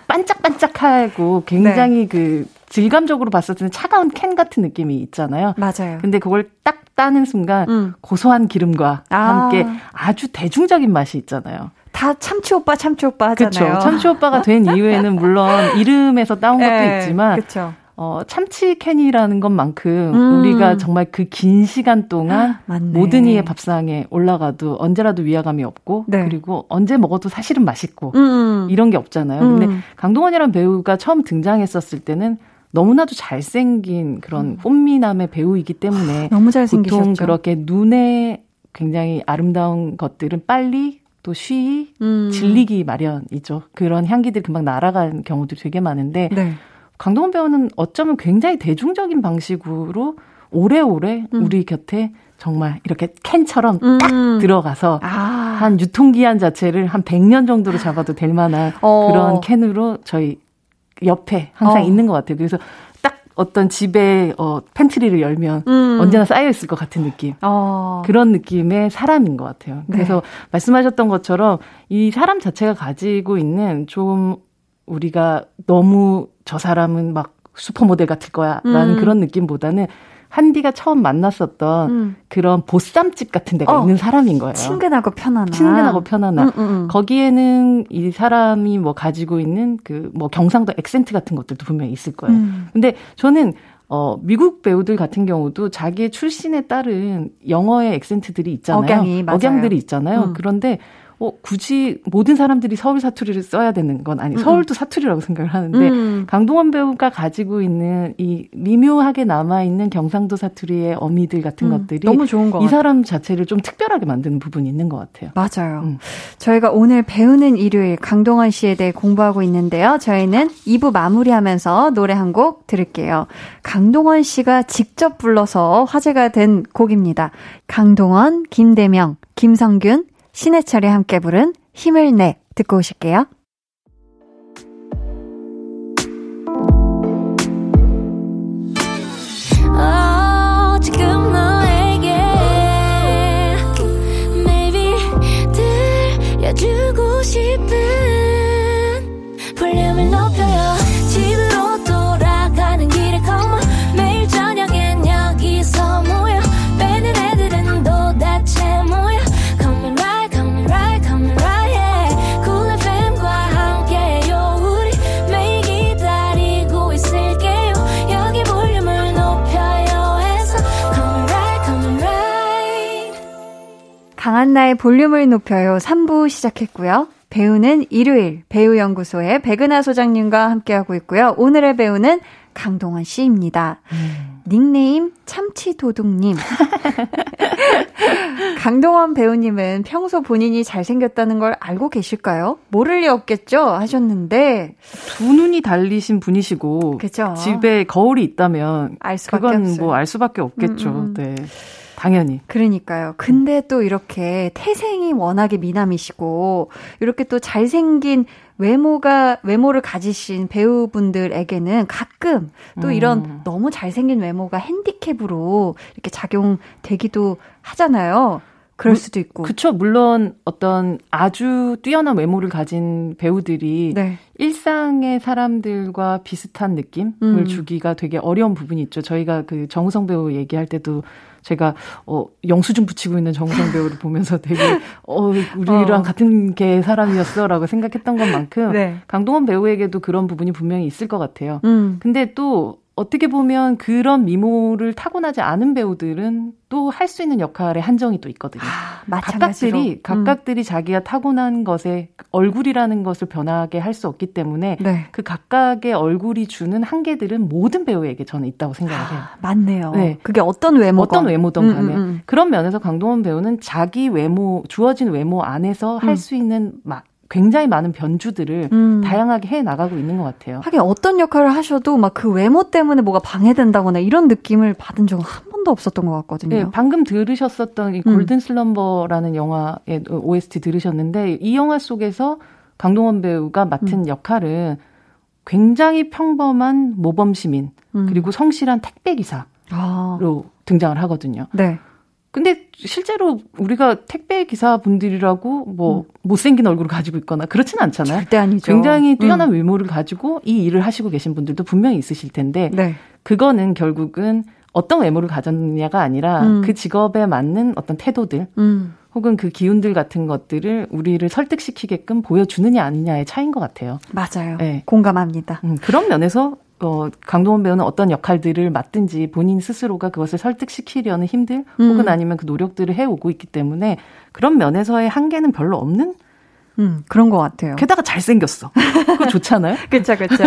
반짝반짝하고 굉장히 네. 그 질감적으로 봤을 때는 차가운 캔 같은 느낌이 있잖아요. 맞아요. 근데 그걸 딱 따는 순간 음. 고소한 기름과 아. 함께 아주 대중적인 맛이 있잖아요. 다 참치 오빠, 참치 오빠 하잖아요. 그렇죠. 참치 오빠가 된 이후에는 물론 이름에서 따온 것도 네, 있지만 그쵸. 어, 참치 캔이라는 것만큼 음. 우리가 정말 그 긴 시간 동안 아, 모든 이의 밥상에 올라가도 언제라도 위화감이 없고 네. 그리고 언제 먹어도 사실은 맛있고 음. 이런 게 없잖아요. 음. 근데 강동원이라는 배우가 처음 등장했었을 때는 너무나도 잘생긴 그런 음. 꽃미남의 배우이기 때문에 너무 잘생기셨죠. 보통 그렇게 눈에 굉장히 아름다운 것들은 빨리 또 쉬이 음. 질리기 마련이죠. 그런 향기들이 금방 날아가는 경우들이 되게 많은데 네. 강동원 배우는 어쩌면 굉장히 대중적인 방식으로 오래오래 음. 우리 곁에 정말 이렇게 캔처럼 음. 딱 들어가서 아. 한 유통기한 자체를 한 100년 정도로 잡아도 될 만한 어. 그런 캔으로 저희 옆에 항상 어. 있는 것 같아요. 그래서 딱 어떤 집에 어, pantry를 열면 음. 언제나 쌓여 있을 것 같은 느낌. 어. 그런 느낌의 사람인 것 같아요. 네. 그래서 네. 말씀하셨던 것처럼 이 사람 자체가 가지고 있는 좀 우리가 너무 저 사람은 막 슈퍼모델 같을 거야 라는 음. 그런 느낌보다는 한디가 처음 만났었던 음. 그런 보쌈집 같은 데가 어, 있는 사람인 거예요. 친근하고 편안한. 친근하고 편안한. 음, 음, 음, 거기에는 이 사람이 뭐 가지고 있는 그 뭐 경상도 액센트 같은 것들도 분명히 있을 거예요. 음. 근데 저는 어, 미국 배우들 같은 경우도 자기의 출신에 따른 영어의 액센트들이 있잖아요. 억양이, 맞아요. 억양들이 있잖아요. 음. 그런데 어, 굳이 모든 사람들이 서울 사투리를 써야 되는 건 아니, 음. 서울도 사투리라고 생각을 하는데, 음. 강동원 배우가 가지고 있는 이 미묘하게 남아있는 경상도 사투리의 어미들 같은 음. 것들이 너무 좋은 것 이 사람 자체를 좀 특별하게 만드는 부분이 있는 것 같아요. 맞아요. 음. 저희가 오늘 배우는 일요일 강동원 씨에 대해 공부하고 있는데요. 저희는 2부 마무리하면서 노래 한 곡 들을게요. 강동원 씨가 직접 불러서 화제가 된 곡입니다. 강동원, 김대명, 김성균, 신해철이 함께 부른 힘을 내 듣고 오실게요. 주고 강한나의 볼륨을 높여요 3부 시작했고요. 배우는 일요일 배우연구소의 백은하 소장님과 함께하고 있고요. 오늘의 배우는 강동원 씨입니다. 음. 닉네임 참치도둑님. 강동원 배우님은 평소 본인이 잘생겼다는 걸 알고 계실까요? 모를 리 없겠죠? 하셨는데. 두 눈이 달리신 분이시고. 그죠. 집에 거울이 있다면. 알 수밖에 그건 뭐 알 수밖에 없겠죠. 음, 음. 네. 당연히. 그러니까요. 근데 또 이렇게 태생이 워낙에 미남이시고 이렇게 또 잘생긴 외모가 외모를 가지신 배우분들에게는 가끔 또 이런 음. 너무 잘생긴 외모가 핸디캡으로 이렇게 작용되기도 하잖아요. 그럴 수도 있고. 그쵸. 물론 어떤 아주 뛰어난 외모를 가진 배우들이 네. 일상의 사람들과 비슷한 느낌을 음. 주기가 되게 어려운 부분이 있죠. 저희가 그 정우성 배우 얘기할 때도 제가 어 영수증 붙이고 있는 정우성 배우를 보면서 되게 어 우리랑 어. 같은 계 사람이었어라고 생각했던 것만큼 네. 강동원 배우에게도 그런 부분이 분명히 있을 것 같아요. 음. 근데 또 어떻게 보면 그런 미모를 타고나지 않은 배우들은 또 할 수 있는 역할의 한정이 또 있거든요. 아, 각각들이 음. 각각들이 자기가 타고난 것에 얼굴이라는 것을 변하게 할 수 없기 때문에 네. 그 각각의 얼굴이 주는 한계들은 모든 배우에게 저는 있다고 생각을 해요. 아, 맞네요. 네. 그게 어떤 외모 어떤 외모든 음, 간에 음, 음, 그런 면에서 강동원 배우는 자기 외모 주어진 외모 안에서 할수 음. 있는 막 굉장히 많은 변주들을 음. 다양하게 해 나가고 있는 것 같아요. 하긴 어떤 역할을 하셔도 막 그 외모 때문에 뭐가 방해된다거나 이런 느낌을 받은 적은 한 번도 없었던 것 같거든요. 네, 방금 들으셨었던 이 골든 음. 슬럼버라는 영화의 OST 들으셨는데 이 영화 속에서 강동원 배우가 맡은 음. 역할은 굉장히 평범한 모범 시민 음. 그리고 성실한 택배 기사로 아. 등장을 하거든요. 네. 근데 실제로 우리가 택배 기사분들이라고 뭐 음. 못생긴 얼굴을 가지고 있거나 그렇진 않잖아요. 절대 아니죠. 굉장히 뛰어난 음. 외모를 가지고 이 일을 하시고 계신 분들도 분명히 있으실 텐데 네. 그거는 결국은 어떤 외모를 가졌느냐가 아니라 음. 그 직업에 맞는 어떤 태도들 음. 혹은 그 기운들 같은 것들을 우리를 설득시키게끔 보여주느냐 아니냐의 차이인 것 같아요. 맞아요. 네. 공감합니다. 음, 그런 면에서 어, 강동원 배우는 어떤 역할들을 맡든지 본인 스스로가 그것을 설득시키려는 힘들 음. 혹은 아니면 그 노력들을 해오고 있기 때문에 그런 면에서의 한계는 별로 없는 음, 그런 것 같아요. 게다가 잘생겼어. 그거 좋잖아요? 그쵸, 그쵸.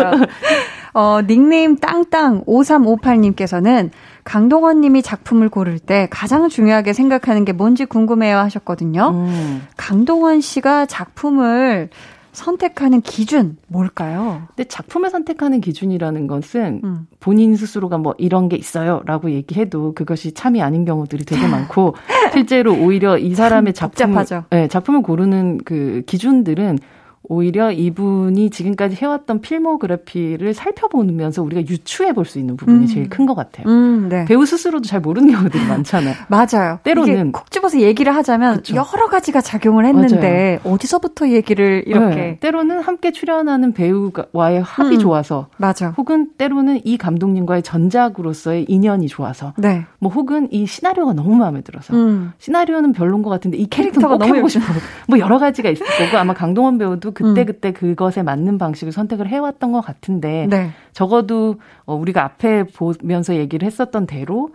어, 닉네임 땅땅 5358님께서는 강동원 님이 작품을 고를 때 가장 중요하게 생각하는 게 뭔지 궁금해요 하셨거든요. 음. 강동원 씨가 작품을 선택하는 기준 뭘까요? 근데 작품을 선택하는 기준이라는 것은 음. 본인 스스로가 뭐 이런 게 있어요라고 얘기해도 그것이 참이 아닌 경우들이 되게 많고 실제로 오히려 이 사람의 작품을 네, 작품을 고르는 그 기준들은 오히려 이분이 지금까지 해왔던 필모그래피를 살펴보면서 우리가 유추해 볼 수 있는 부분이 음. 제일 큰 것 같아요. 음, 네. 배우 스스로도 잘 모르는 경우들이 많잖아요. 맞아요. 때로는 콕 집어서 얘기를 하자면 그쵸. 여러 가지가 작용을 했는데 맞아요. 어디서부터 얘기를 이렇게 네. 때로는 함께 출연하는 배우와의 합이 음. 좋아서 맞아. 혹은 때로는 이 감독님과의 전작으로서의 인연이 좋아서 네. 뭐 혹은 이 시나리오가 너무 마음에 들어서 음. 시나리오는 별론 것 같은데 이 캐릭터가 너무 해보고 싶어. 뭐 여러 가지가 있을 거고 아마 강동원 배우도 그때 음. 그때 그것에 맞는 방식을 선택을 해왔던 것 같은데 네. 적어도 어, 우리가 앞에 보면서 얘기를 했었던 대로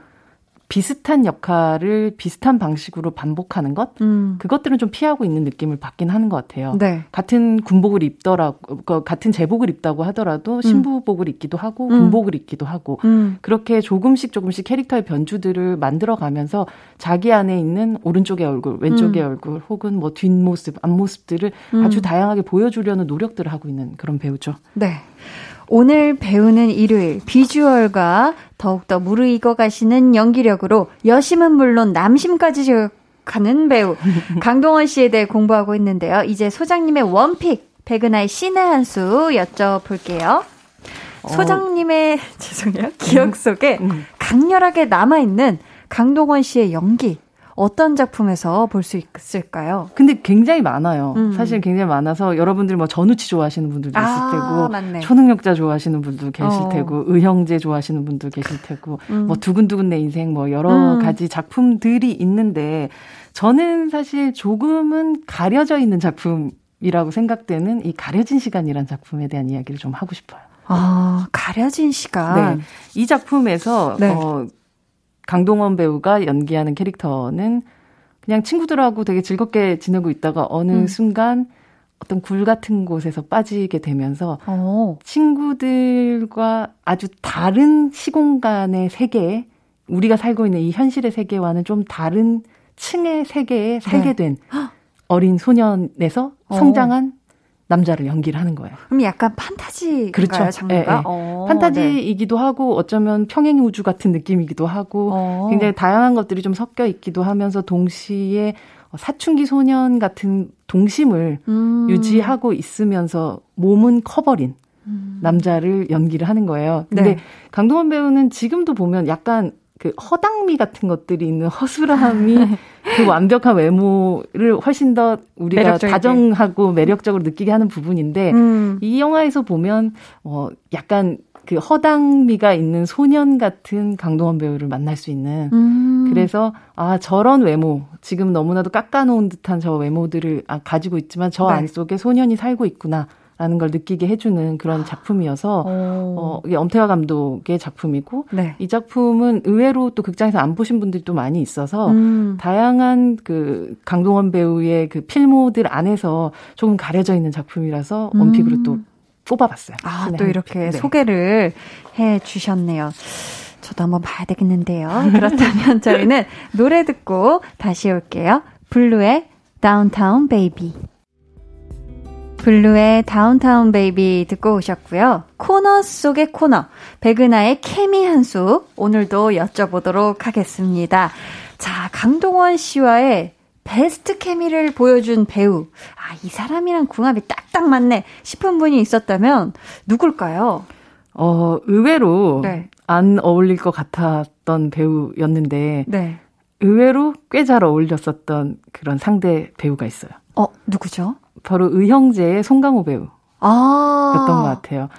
비슷한 역할을 비슷한 방식으로 반복하는 것 음. 그것들은 좀 피하고 있는 느낌을 받긴 하는 것 같아요. 네. 같은 군복을 입더라고 그 같은 제복을 입다고 하더라도 음. 신부복을 입기도 하고 음. 군복을 입기도 하고 음. 그렇게 조금씩 조금씩 캐릭터의 변주들을 만들어 가면서 자기 안에 있는 오른쪽의 얼굴, 왼쪽의 음. 얼굴 혹은 뭐 뒷모습, 앞모습들을 음. 아주 다양하게 보여주려는 노력들을 하고 있는 그런 배우죠. 네. 오늘 배우는 일요일 비주얼과 더욱더 무르익어 가시는 연기력으로 여심은 물론 남심까지 가는 배우 강동원 씨에 대해 공부하고 있는데요. 이제 소장님의 원픽 백은하의 신의 한 수 여쭤볼게요. 어. 소장님의 죄송해요 기억 속에 음. 강렬하게 남아 있는 강동원 씨의 연기 어떤 작품에서 볼 수 있을까요? 근데 굉장히 많아요. 음. 사실 굉장히 많아서 여러분들 뭐 전우치 좋아하시는 분들도 있을 아, 테고, 맞네. 초능력자 좋아하시는 분도 계실 어. 테고, 의형제 좋아하시는 분도 계실 테고, 음. 뭐 두근두근 내 인생 뭐 여러 음. 가지 작품들이 있는데, 저는 사실 조금은 가려져 있는 작품이라고 생각되는 이 가려진 시간이란 작품에 대한 이야기를 좀 하고 싶어요. 아, 가려진 시간. 네. 이 작품에서, 네. 어, 강동원 배우가 연기하는 캐릭터는 그냥 친구들하고 되게 즐겁게 지내고 있다가 어느 음. 순간 어떤 굴 같은 곳에서 빠지게 되면서 오. 어. 친구들과 아주 다른 시공간의 세계에 우리가 살고 있는 이 현실의 세계와는 좀 다른 층의 세계에 살게 네. 된 어린 소년에서 어. 성장한 남자를 연기를 하는 거예요. 그럼 약간 판타지 그렇죠. 장르가? 네, 네. 어, 판타지이기도 네. 하고 어쩌면 평행 우주 같은 느낌이기도 하고 어. 굉장히 다양한 것들이 좀 섞여 있기도 하면서 동시에 사춘기 소년 같은 동심을 음. 유지하고 있으면서 몸은 커버린 음. 남자를 연기를 하는 거예요. 근데 네. 강동원 배우는 지금도 보면 약간 그 허당미 같은 것들이 있는 허술함이 그 완벽한 외모를 훨씬 더 우리가 매력적이게. 다정하고 매력적으로 느끼게 하는 부분인데 음. 이 영화에서 보면 어 약간 그 허당미가 있는 소년 같은 강동원 배우를 만날 수 있는 음. 그래서 아 저런 외모 지금 너무나도 깎아놓은 듯한 저 외모들을 아, 가지고 있지만 저 네. 안속에 소년이 살고 있구나 라는 걸 느끼게 해주는 그런 작품이어서 어, 이게 엄태화 감독의 작품이고 네. 이 작품은 의외로 또 극장에서 안 보신 분들이 또 많이 있어서 음. 다양한 그 강동원 배우의 그 필모들 안에서 조금 가려져 있는 작품이라서 음. 원픽으로 또 뽑아봤어요. 아, 또 이렇게 네. 소개를 해 주셨네요. 저도 한번 봐야 되겠는데요. 그렇다면 저희는 노래 듣고 다시 올게요. 블루의 Downtown Baby. 블루의 Downtown Baby 듣고 오셨고요. 코너 속의 코너, 백은하의 케미 한 수 오늘도 여쭤보도록 하겠습니다. 자, 강동원 씨와의 베스트 케미를 보여준 배우. 아, 이 사람이랑 궁합이 딱딱 맞네 싶은 분이 있었다면 누굴까요? 어, 의외로 네. 안 어울릴 것 같았던 배우였는데 네. 의외로 꽤 잘 어울렸었던 그런 상대 배우가 있어요. 어, 누구죠? 바로 의형제의 송강호 배우. 아. 였던 것 같아요.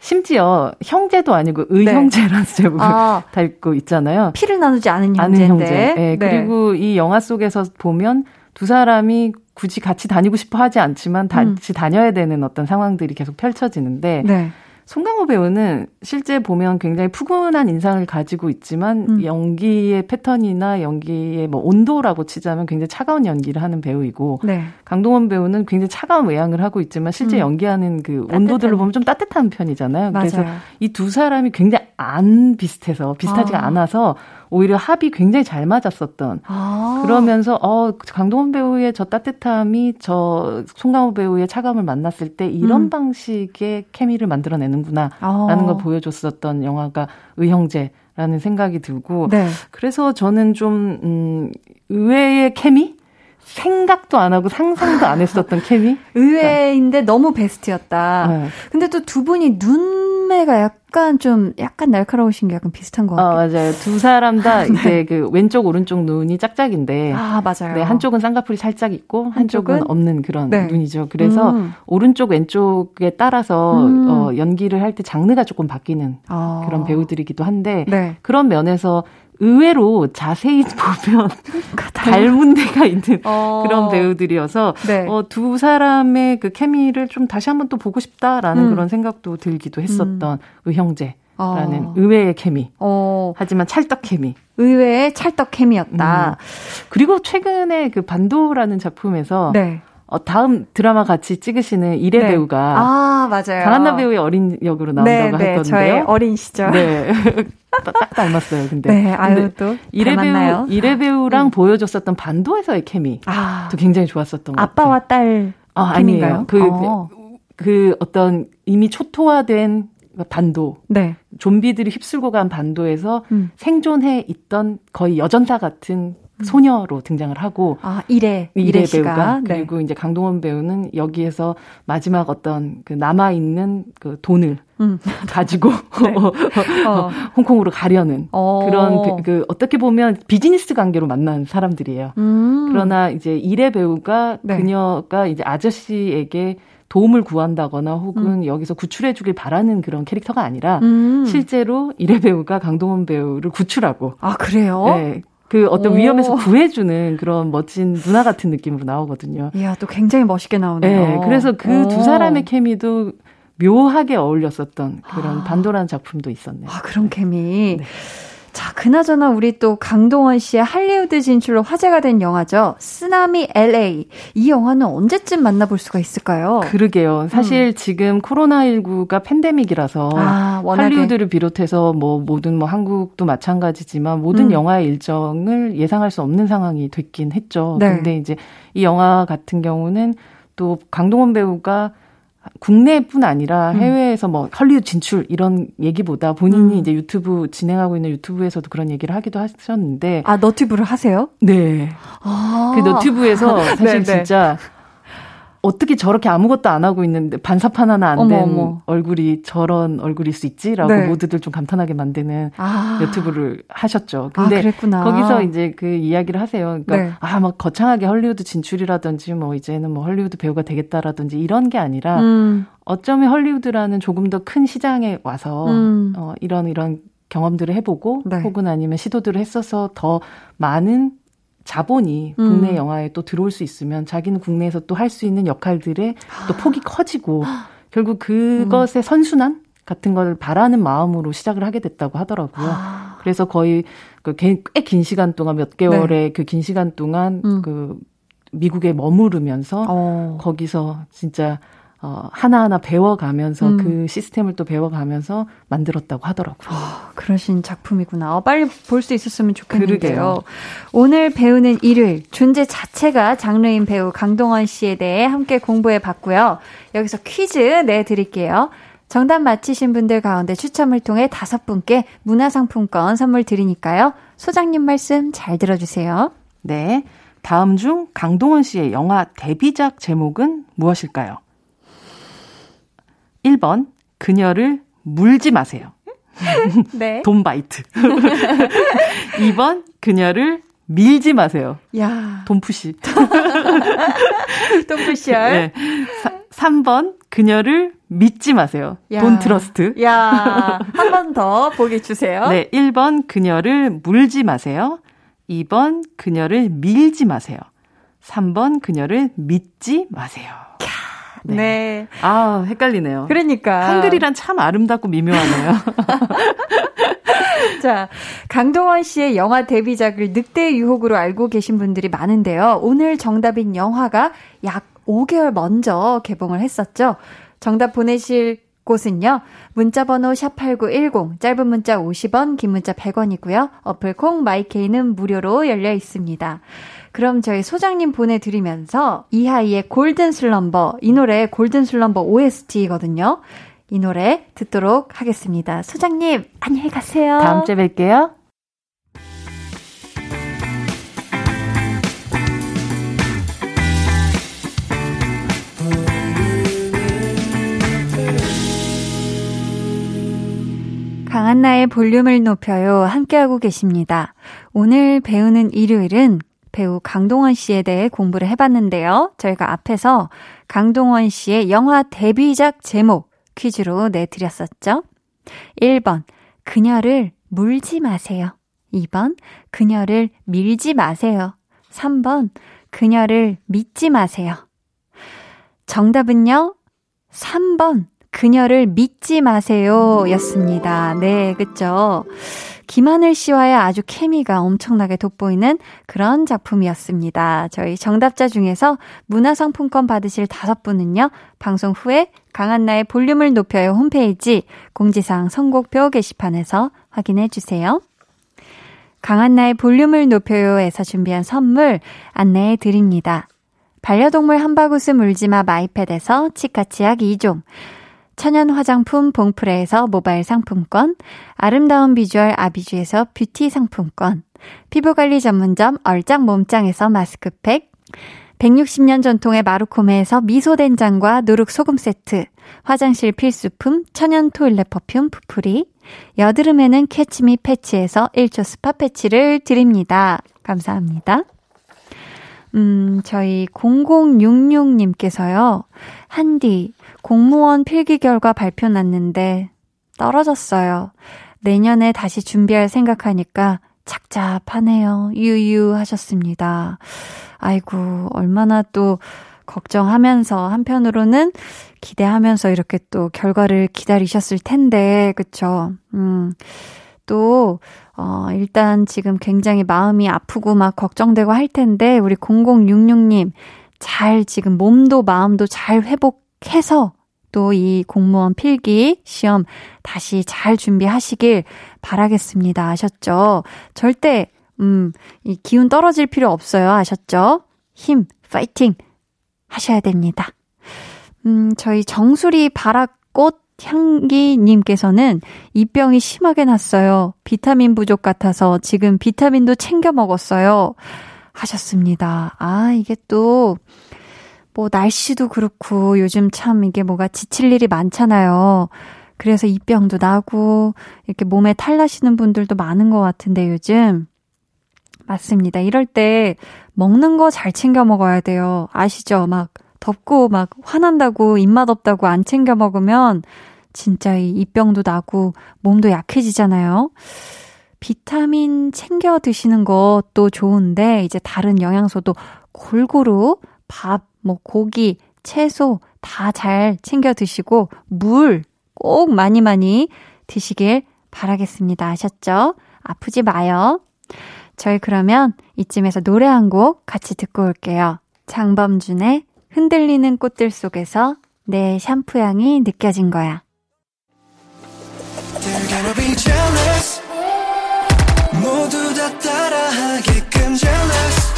심지어 형제도 아니고 의형제라는 네. 제목을 아. 달고 있잖아요. 피를 나누지 않은 형제인데. 형제. 네. 네. 그리고 이 영화 속에서 보면 두 사람이 굳이 같이 다니고 싶어 하지 않지만 같이 음. 다녀야 되는 어떤 상황들이 계속 펼쳐지는데 네. 송강호 배우는 실제 보면 굉장히 푸근한 인상을 가지고 있지만 음. 연기의 패턴이나 연기의 뭐 온도라고 치자면 굉장히 차가운 연기를 하는 배우이고 네. 강동원 배우는 굉장히 차가운 외양을 하고 있지만 실제 음. 연기하는 그 따뜻한. 온도들로 보면 좀 따뜻한 편이잖아요. 맞아요. 그래서 이 두 사람이 굉장히 안 비슷해서 비슷하지가 아. 않아서 오히려 합이 굉장히 잘 맞았었던 아. 그러면서 어 강동원 배우의 저 따뜻함이 저 송강호 배우의 차감을 만났을 때 이런 음. 방식의 케미를 만들어내는구나라는 아. 걸 보여줬었던 영화가 의형제. 라는 생각이 들고 네. 그래서 저는 좀 음, 의외의 케미 생각도 안 하고 상상도 안 했었던 케미? 의외인데 너무 베스트였다. 네. 근데 또 두 분이 눈매가 약간 좀 약간 날카로우신 게 약간 비슷한 것 같아요. 어, 맞아요. 두 사람 다 네. 이제 그 왼쪽 오른쪽 눈이 짝짝인데 아, 맞아요. 네, 한쪽은 쌍꺼풀이 살짝 있고 한쪽은, 한쪽은 없는 그런 네. 눈이죠. 그래서 음. 오른쪽 왼쪽에 따라서 음. 어, 연기를 할 때 장르가 조금 바뀌는 아. 그런 배우들이기도 한데 네. 그런 면에서 의외로 자세히 보면 닮은 데가 있는 어. 그런 배우들이어서 네. 어, 두 사람의 그 케미를 좀 다시 한번 또 보고 싶다라는 음. 그런 생각도 들기도 했었던 음. 의형제 라는 어. 의외의 케미. 어. 하지만 찰떡 케미. 의외의 찰떡 케미였다. 음. 그리고 최근에 그 반도라는 작품에서 네. 어, 다음 드라마 같이 찍으시는 이래 네. 배우가 아 맞아요 강한나 배우의 어린 역으로 나온다고 네, 했거든요. 저의 어린 시절. 네, 딱 닮았어요. 근데 네, 아유 또 이래 배우 이래 배우랑 음. 보여줬었던 반도에서의 케미 아, 또 굉장히 좋았었던 것 아빠와 딸 아, 아니에요. 그, 어. 그 어떤 이미 초토화된 반도, 네. 좀비들이 휩쓸고 간 반도에서 음. 생존해 있던 거의 여전사 같은 음. 소녀로 등장을 하고 아 이래 이래, 배우가 네. 그리고 이제 강동원 배우는 여기에서 마지막 어떤 그 남아 있는 그 돈을 음. 가지고 네. 어. 홍콩으로 가려는 어. 그런 그 어떻게 보면 비즈니스 관계로 만난 사람들이에요. 음. 그러나 이제 이래 배우가 네. 그녀가 이제 아저씨에게 도움을 구한다거나 혹은 음. 여기서 구출해주길 바라는 그런 캐릭터가 아니라 음. 실제로 이래 배우가 강동원 배우를 구출하고 아 그래요? 네, 그 어떤 오. 위험에서 구해주는 그런 멋진 누나 같은 느낌으로 나오거든요. 이야, 또 굉장히 멋있게 나오네요. 네, 그래서 그 두 사람의 케미도 묘하게 어울렸었던 그런 아. 반도라는 작품도 있었네요. 아, 그런 케미. 네. 자, 그나저나 우리 또 강동원 씨의 할리우드 진출로 화제가 된 영화죠. 쓰나미 LA. 이 영화는 언제쯤 만나볼 수가 있을까요? 그러게요. 사실 음. 지금 코로나19가 팬데믹이라서 아, 할리우드를 비롯해서 뭐 모든 뭐 한국도 마찬가지지만 모든 음. 영화의 일정을 예상할 수 없는 상황이 됐긴 했죠. 네. 근데 이제 이 영화 같은 경우는 또 강동원 배우가 국내뿐 아니라 음. 해외에서 뭐 헐리우드 진출 이런 얘기보다 본인이 음. 이제 유튜브 진행하고 있는 유튜브에서도 그런 얘기를 하기도 하셨는데 아 너튜브를 하세요? 네. 아. 그 너튜브에서 사실 네, 네. 진짜 어떻게 저렇게 아무것도 안 하고 있는데 반사판 하나 안 된 얼굴이 저런 얼굴일 수 있지라고 네. 모두들 좀 감탄하게 만드는 아. 유튜브를 하셨죠. 아, 근데 아, 거기서 이제 그 이야기를 하세요. 그러니까 네. 아막 거창하게 헐리우드 진출이라든지 뭐 이제는 뭐 헐리우드 배우가 되겠다라든지 이런 게 아니라 음. 어쩌면 헐리우드라는 조금 더 큰 시장에 와서 음. 어 이런 이런 경험들을 해보고 네. 혹은 아니면 시도들을 했어서 더 많은 자본이 국내 음. 영화에 또 들어올 수 있으면 자기는 국내에서 또 할 수 있는 역할들의 또 폭이 커지고 결국 그것의 음. 선순환 같은 걸 바라는 마음으로 시작을 하게 됐다고 하더라고요. 아. 그래서 거의 그꽤 긴 시간 동안 몇 개월의 네. 그긴 시간 동안 음. 그 미국에 머무르면서 어. 거기서 진짜 어, 하나하나 배워가면서 음. 그 시스템을 또 배워가면서 만들었다고 하더라고요. 어, 그러신 작품이구나. 어, 빨리 볼 수 있었으면 좋겠는데요. 그러게요. 오늘 배우는 일요일 존재 자체가 장르인 배우 강동원 씨에 대해 함께 공부해 봤고요. 여기서 퀴즈 내드릴게요. 정답 맞히신 분들 가운데 추첨을 통해 다섯 분께 문화상품권 선물 드리니까요. 소장님 말씀 잘 들어주세요. 네. 다음 중 강동원 씨의 영화 데뷔작 제목은 무엇일까요? 1번, 그녀를 물지 마세요. 네. Don't bite. 2번, 그녀를 밀지 마세요. 야. Don't push. Don't push 알. 네. 3번, 그녀를 믿지 마세요. 야. Don't trust. 야. 한 번 더 보기 주세요. 네. 1번, 그녀를 물지 마세요. 2번, 그녀를 밀지 마세요. 3번, 그녀를 믿지 마세요. 네. 네. 아, 헷갈리네요. 그러니까. 한글이란 참 아름답고 미묘하네요. 자, 강동원 씨의 영화 데뷔작을 늑대의 유혹으로 알고 계신 분들이 많은데요. 오늘 정답인 영화가 약 5개월 먼저 개봉을 했었죠. 정답 보내실 곳은요. 문자 번호 샵8910, 짧은 문자 50원, 긴 문자 100원이고요. 어플 콩 마이케이는 무료로 열려 있습니다. 그럼 저희 소장님 보내드리면서 이하이의 골든 슬럼버, 이 노래 골든 슬럼버 OST거든요. 이 노래 듣도록 하겠습니다. 소장님, 안녕히 가세요. 다음 주에 뵐게요. 강한나의 볼륨을 높여요. 함께하고 계십니다. 오늘 배우는 일요일은 배우 강동원 씨에 대해 공부를 해봤는데요. 저희가 앞에서 강동원 씨의 영화 데뷔작 제목 퀴즈로 내드렸었죠. 1번, 그녀를 물지 마세요. 2번, 그녀를 밀지 마세요. 3번, 그녀를 믿지 마세요. 정답은요, 3번, 그녀를 믿지 마세요 였습니다. 네, 그쵸. 김하늘 씨와의 아주 케미가 엄청나게 돋보이는 그런 작품이었습니다. 저희 정답자 중에서 문화상품권 받으실 다섯 분은요, 방송 후에 강한나의 볼륨을 높여요 홈페이지 공지사항 선곡표 게시판에서 확인해 주세요. 강한나의 볼륨을 높여요에서 준비한 선물 안내해 드립니다. 반려동물 한바구스 물지마 마이패드에서 치카치약 2종, 천연 화장품 봉프레에서 모바일 상품권, 아름다운 비주얼 아비주에서 뷰티 상품권, 피부관리 전문점 얼짱 몸짱에서 마스크팩, 160년 전통의 마루코메에서 미소된장과 누룩소금 세트, 화장실 필수품 천연 toilet perfume 푸풀이, 여드름에는 캐치미 패치에서 1초 스파 패치를 드립니다. 감사합니다. 음, 저희 0066님께서요, 한디, 공무원 필기 결과 발표 났는데 떨어졌어요. 내년에 다시 준비할 생각하니까 착잡하네요. 유유 하셨습니다. 아이고, 얼마나 또 걱정하면서 한편으로는 기대하면서 이렇게 또 결과를 기다리셨을 텐데, 그쵸? 음, 또, 어, 일단 지금 굉장히 마음이 아프고 막 걱정되고 할 텐데, 우리 0066님, 잘 지금 몸도 마음도 잘 회복해서 또 이 공무원 필기 시험 다시 잘 준비하시길 바라겠습니다. 아셨죠? 절대, 음, 이 기운 떨어질 필요 없어요. 아셨죠? 힘, 파이팅 하셔야 됩니다. 음, 저희 정수리 바라꽃 향기님께서는 입병이 심하게 났어요. 비타민 부족 같아서 지금 비타민도 챙겨 먹었어요. 하셨습니다. 아, 이게 또, 뭐, 날씨도 그렇고, 요즘 참 이게 뭐가 지칠 일이 많잖아요. 그래서 입병도 나고, 이렇게 몸에 탈 나시는 분들도 많은 것 같은데, 요즘. 맞습니다. 이럴 때, 먹는 거 잘 챙겨 먹어야 돼요. 아시죠? 막, 덥고, 막, 화난다고, 입맛 없다고 안 챙겨 먹으면, 진짜 이 입병도 나고, 몸도 약해지잖아요. 비타민 챙겨 드시는 것도 좋은데, 이제 다른 영양소도 골고루 밥, 뭐 고기, 채소 다 잘 챙겨 드시고, 물 꼭 많이 많이 드시길 바라겠습니다. 아셨죠? 아프지 마요. 저희 그러면 이쯤에서 노래 한 곡 같이 듣고 올게요. 장범준의 흔들리는 꽃들 속에서 내 샴푸 향이 느껴진 거야. 모두 다 따라하게끔 jealous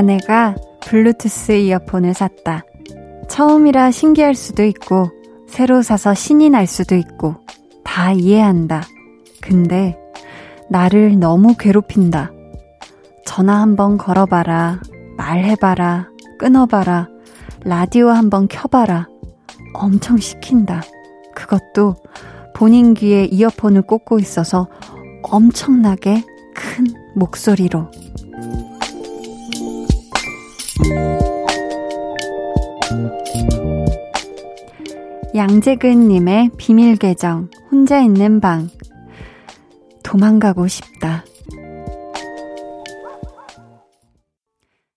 아내가 블루투스 이어폰을 샀다. 처음이라 신기할 수도 있고, 새로 사서 신이 날 수도 있고, 다 이해한다. 근데, 나를 너무 괴롭힌다. 전화 한번 걸어봐라. 말해봐라. 끊어봐라. 라디오 한번 켜봐라. 엄청 시킨다. 그것도 본인 귀에 이어폰을 꽂고 있어서 엄청나게 큰 목소리로. 양재근님의 비밀 계정, 혼자 있는 방. 도망가고 싶다.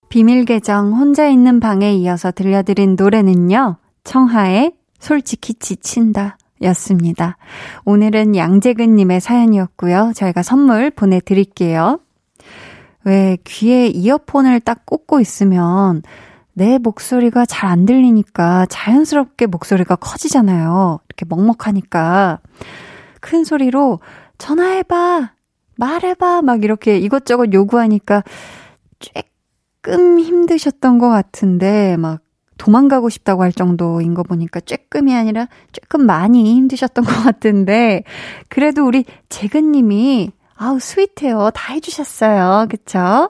비밀 계정, 혼자 있는 방에 이어서 들려드린 노래는요, 청하의 솔직히 지친다. 였습니다. 오늘은 양재근님의 사연이었고요. 저희가 선물 보내드릴게요. 왜 귀에 이어폰을 딱 꽂고 있으면 내 목소리가 잘 안 들리니까 자연스럽게 목소리가 커지잖아요. 이렇게 먹먹하니까. 큰 소리로 전화해봐! 말해봐! 막 이렇게 이것저것 요구하니까 조금 힘드셨던 것 같은데, 막 도망가고 싶다고 할 정도인 거 보니까 조금이 아니라 조금 많이 힘드셨던 것 같은데, 그래도 우리 재근님이 아우, 스윗해요. 다 해주셨어요. 그쵸?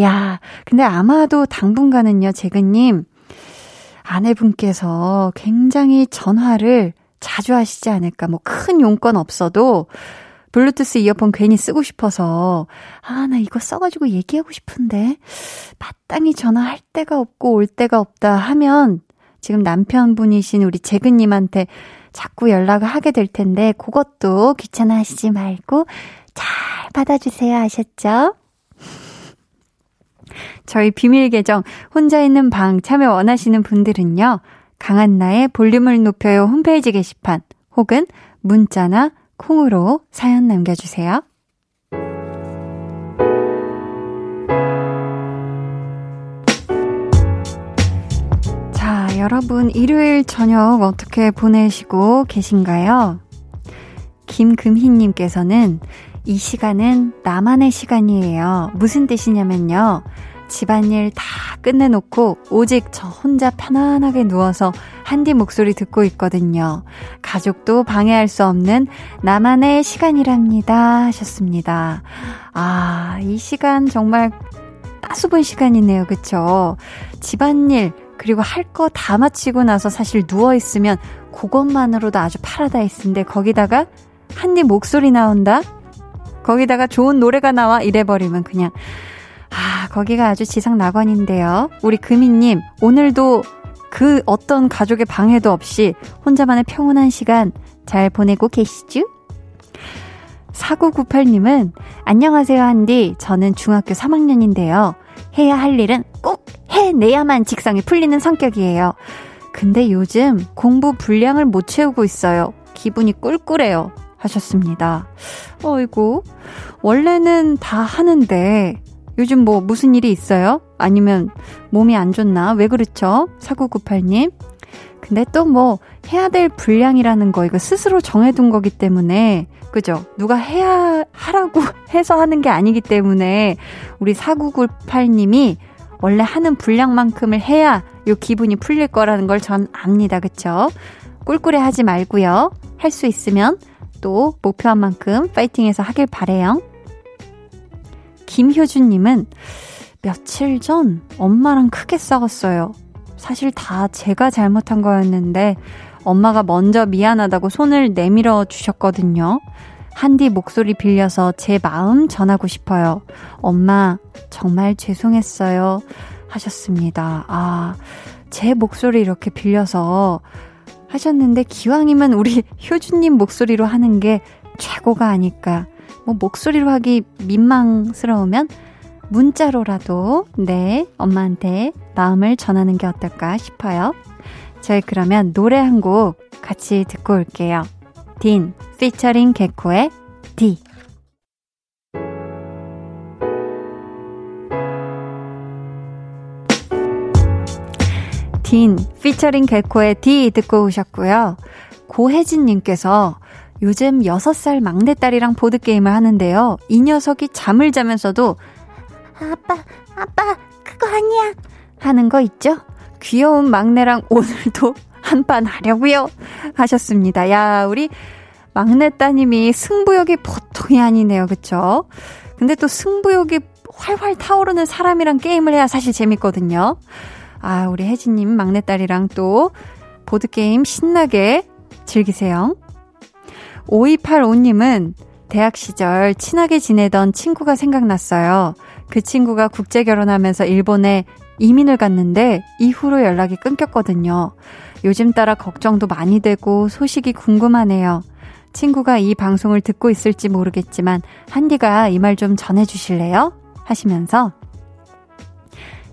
야, 근데 아마도 당분간은요, 재근님, 아내분께서 굉장히 전화를 자주 하시지 않을까. 뭐 큰 용건 없어도 블루투스 이어폰 괜히 쓰고 싶어서 아, 나 이거 써가지고 얘기하고 싶은데 마땅히 전화할 데가 없고 올 데가 없다 하면 지금 남편분이신 우리 재근님한테 자꾸 연락을 하게 될 텐데 그것도 귀찮아 하시지 말고 잘 받아주세요 아셨죠? 저희 비밀 계정 혼자 있는 방 참여 원하시는 분들은요. 강한나의 볼륨을 높여요 홈페이지 게시판 혹은 문자나 콩으로 사연 남겨주세요. 자, 여러분 일요일 저녁 어떻게 보내시고 계신가요? 김금희님께서는 이 시간은 나만의 시간이에요. 무슨 뜻이냐면요. 집안일 다 끝내놓고 오직 저 혼자 편안하게 누워서 한디 목소리 듣고 있거든요. 가족도 방해할 수 없는 나만의 시간이랍니다. 하셨습니다. 아, 이 시간 정말 따수분 시간이네요. 그쵸? 집안일, 그리고 할 거 다 마치고 나서 사실 누워있으면 그것만으로도 아주 파라다이스인데 거기다가 한디 목소리 나온다? 거기다가 좋은 노래가 나와 이래버리면 그냥 아, 거기가 아주 지상 낙원인데요. 우리 금희님, 오늘도 그 어떤 가족의 방해도 없이 혼자만의 평온한 시간 잘 보내고 계시죠? 4998님은, 안녕하세요, 한디. 저는 중학교 3학년인데요. 해야 할 일은 꼭 해내야만 직성이 풀리는 성격이에요. 근데 요즘 공부 분량을 못 채우고 있어요. 기분이 꿀꿀해요. 하셨습니다. 어이구, 원래는 다 하는데, 요즘 뭐 무슨 일이 있어요? 아니면 몸이 안 좋나? 왜 그렇죠? 4998님. 근데 또 뭐 해야 될 분량이라는 거 이거 스스로 정해둔 거기 때문에 그죠? 누가 해야 하라고 해서 하는 게 아니기 때문에 우리 4998님이 원래 하는 분량만큼을 해야 요 기분이 풀릴 거라는 걸 전 압니다. 그쵸? 꿀꿀해 하지 말고요. 할 수 있으면 또 목표한 만큼 파이팅해서 하길 바래요. 김효준님은 며칠 전 엄마랑 크게 싸웠어요. 사실 다 제가 잘못한 거였는데 엄마가 먼저 미안하다고 손을 내밀어 주셨거든요. 한디 목소리 빌려서 제 마음 전하고 싶어요. 엄마, 정말 죄송했어요. 하셨습니다. 아, 제 목소리 이렇게 빌려서 하셨는데 기왕이면 우리 효주님 목소리로 하는 게 최고가 아닐까. 뭐 목소리로 하기 민망스러우면 문자로라도 네 엄마한테 마음을 전하는 게 어떨까 싶어요. 저희 그러면 노래 한 곡 같이 듣고 올게요. 딘 피처링 개코의 D 딘 피처링 개코의 D 듣고 오셨고요. 고혜진님께서 요즘 6살 막내딸이랑 보드게임을 하는데요. 이 녀석이 잠을 자면서도 아빠, 아빠, 그거 아니야. 하는 거 있죠? 귀여운 막내랑 오늘도 한 판 하려고요. 하셨습니다. 야, 우리 막내 따님이 승부욕이 보통이 아니네요. 그쵸? 근데 또 승부욕이 활활 타오르는 사람이랑 게임을 해야 사실 재밌거든요. 아, 우리 혜진님 막내딸이랑 또 보드게임 신나게 즐기세요. 5285님은 대학 시절 친하게 지내던 친구가 생각났어요. 그 친구가 국제 결혼하면서 일본에 이민을 갔는데 이후로 연락이 끊겼거든요. 요즘 따라 걱정도 많이 되고 소식이 궁금하네요. 친구가 이 방송을 듣고 있을지 모르겠지만 한디가 이 말 좀 전해주실래요? 하시면서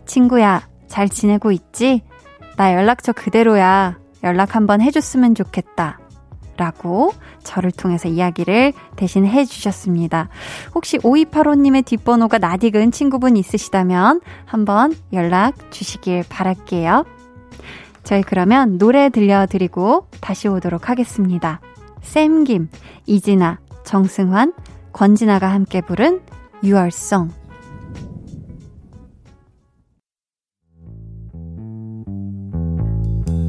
친구야 잘 지내고 있지? 나 연락처 그대로야. 연락 한번 해줬으면 좋겠다. 라고 저를 통해서 이야기를 대신 해주셨습니다. 혹시 5285님의 뒷번호가 낯익은 친구분 있으시다면 한번 연락 주시길 바랄게요. 저희 그러면 노래 들려드리고 다시 오도록 하겠습니다. 샘김, 이진아, 정승환, 권진아가 함께 부른 유월송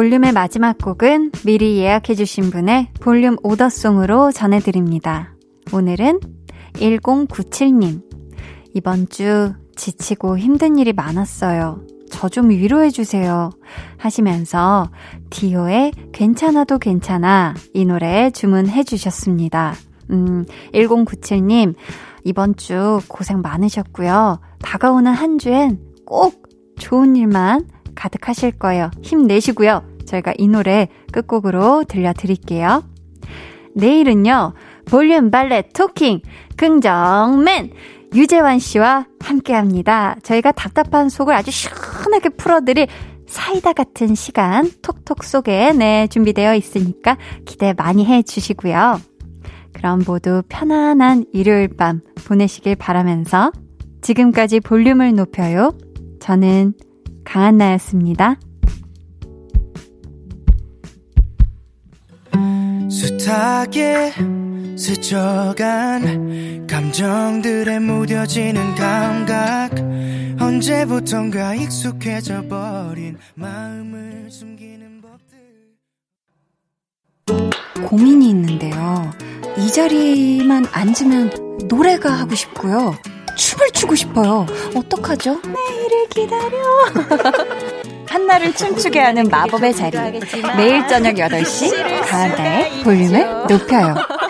볼륨의 마지막 곡은 미리 예약해주신 분의 볼륨 오더송으로 전해드립니다. 오늘은 1097님. 이번 주 지치고 힘든 일이 많았어요. 저 좀 위로해주세요. 하시면서 디오의 괜찮아도 괜찮아 이 노래 주문해주셨습니다. 음, 1097님, 이번 주 고생 많으셨고요. 다가오는 한 주엔 꼭 좋은 일만 가득하실 거예요. 힘내시고요. 저희가 이 노래 끝곡으로 들려드릴게요. 내일은요, 볼륨 발레 토킹 긍정맨 유재환 씨와 함께 합니다. 저희가 답답한 속을 아주 시원하게 풀어드릴 사이다 같은 시간 톡톡 속에 네, 준비되어 있으니까 기대 많이 해 주시고요. 그럼 모두 편안한 일요일 밤 보내시길 바라면서 지금까지 볼륨을 높여요. 저는 강한나였습니다. 숱하게 스쳐간 감정들에 무뎌지는 감각 언제부턴가 익숙해져 버린 마음을 숨기는 법들 고민이 있는데요. 이 자리만 앉으면 노래가 하고 싶고요. 춤을 추고 싶어요. 어떡하죠? 내일을 기다려. 한나를 춤추게 하는 마법의 자리. 매일 저녁 8시 가은다의 볼륨을 높여요.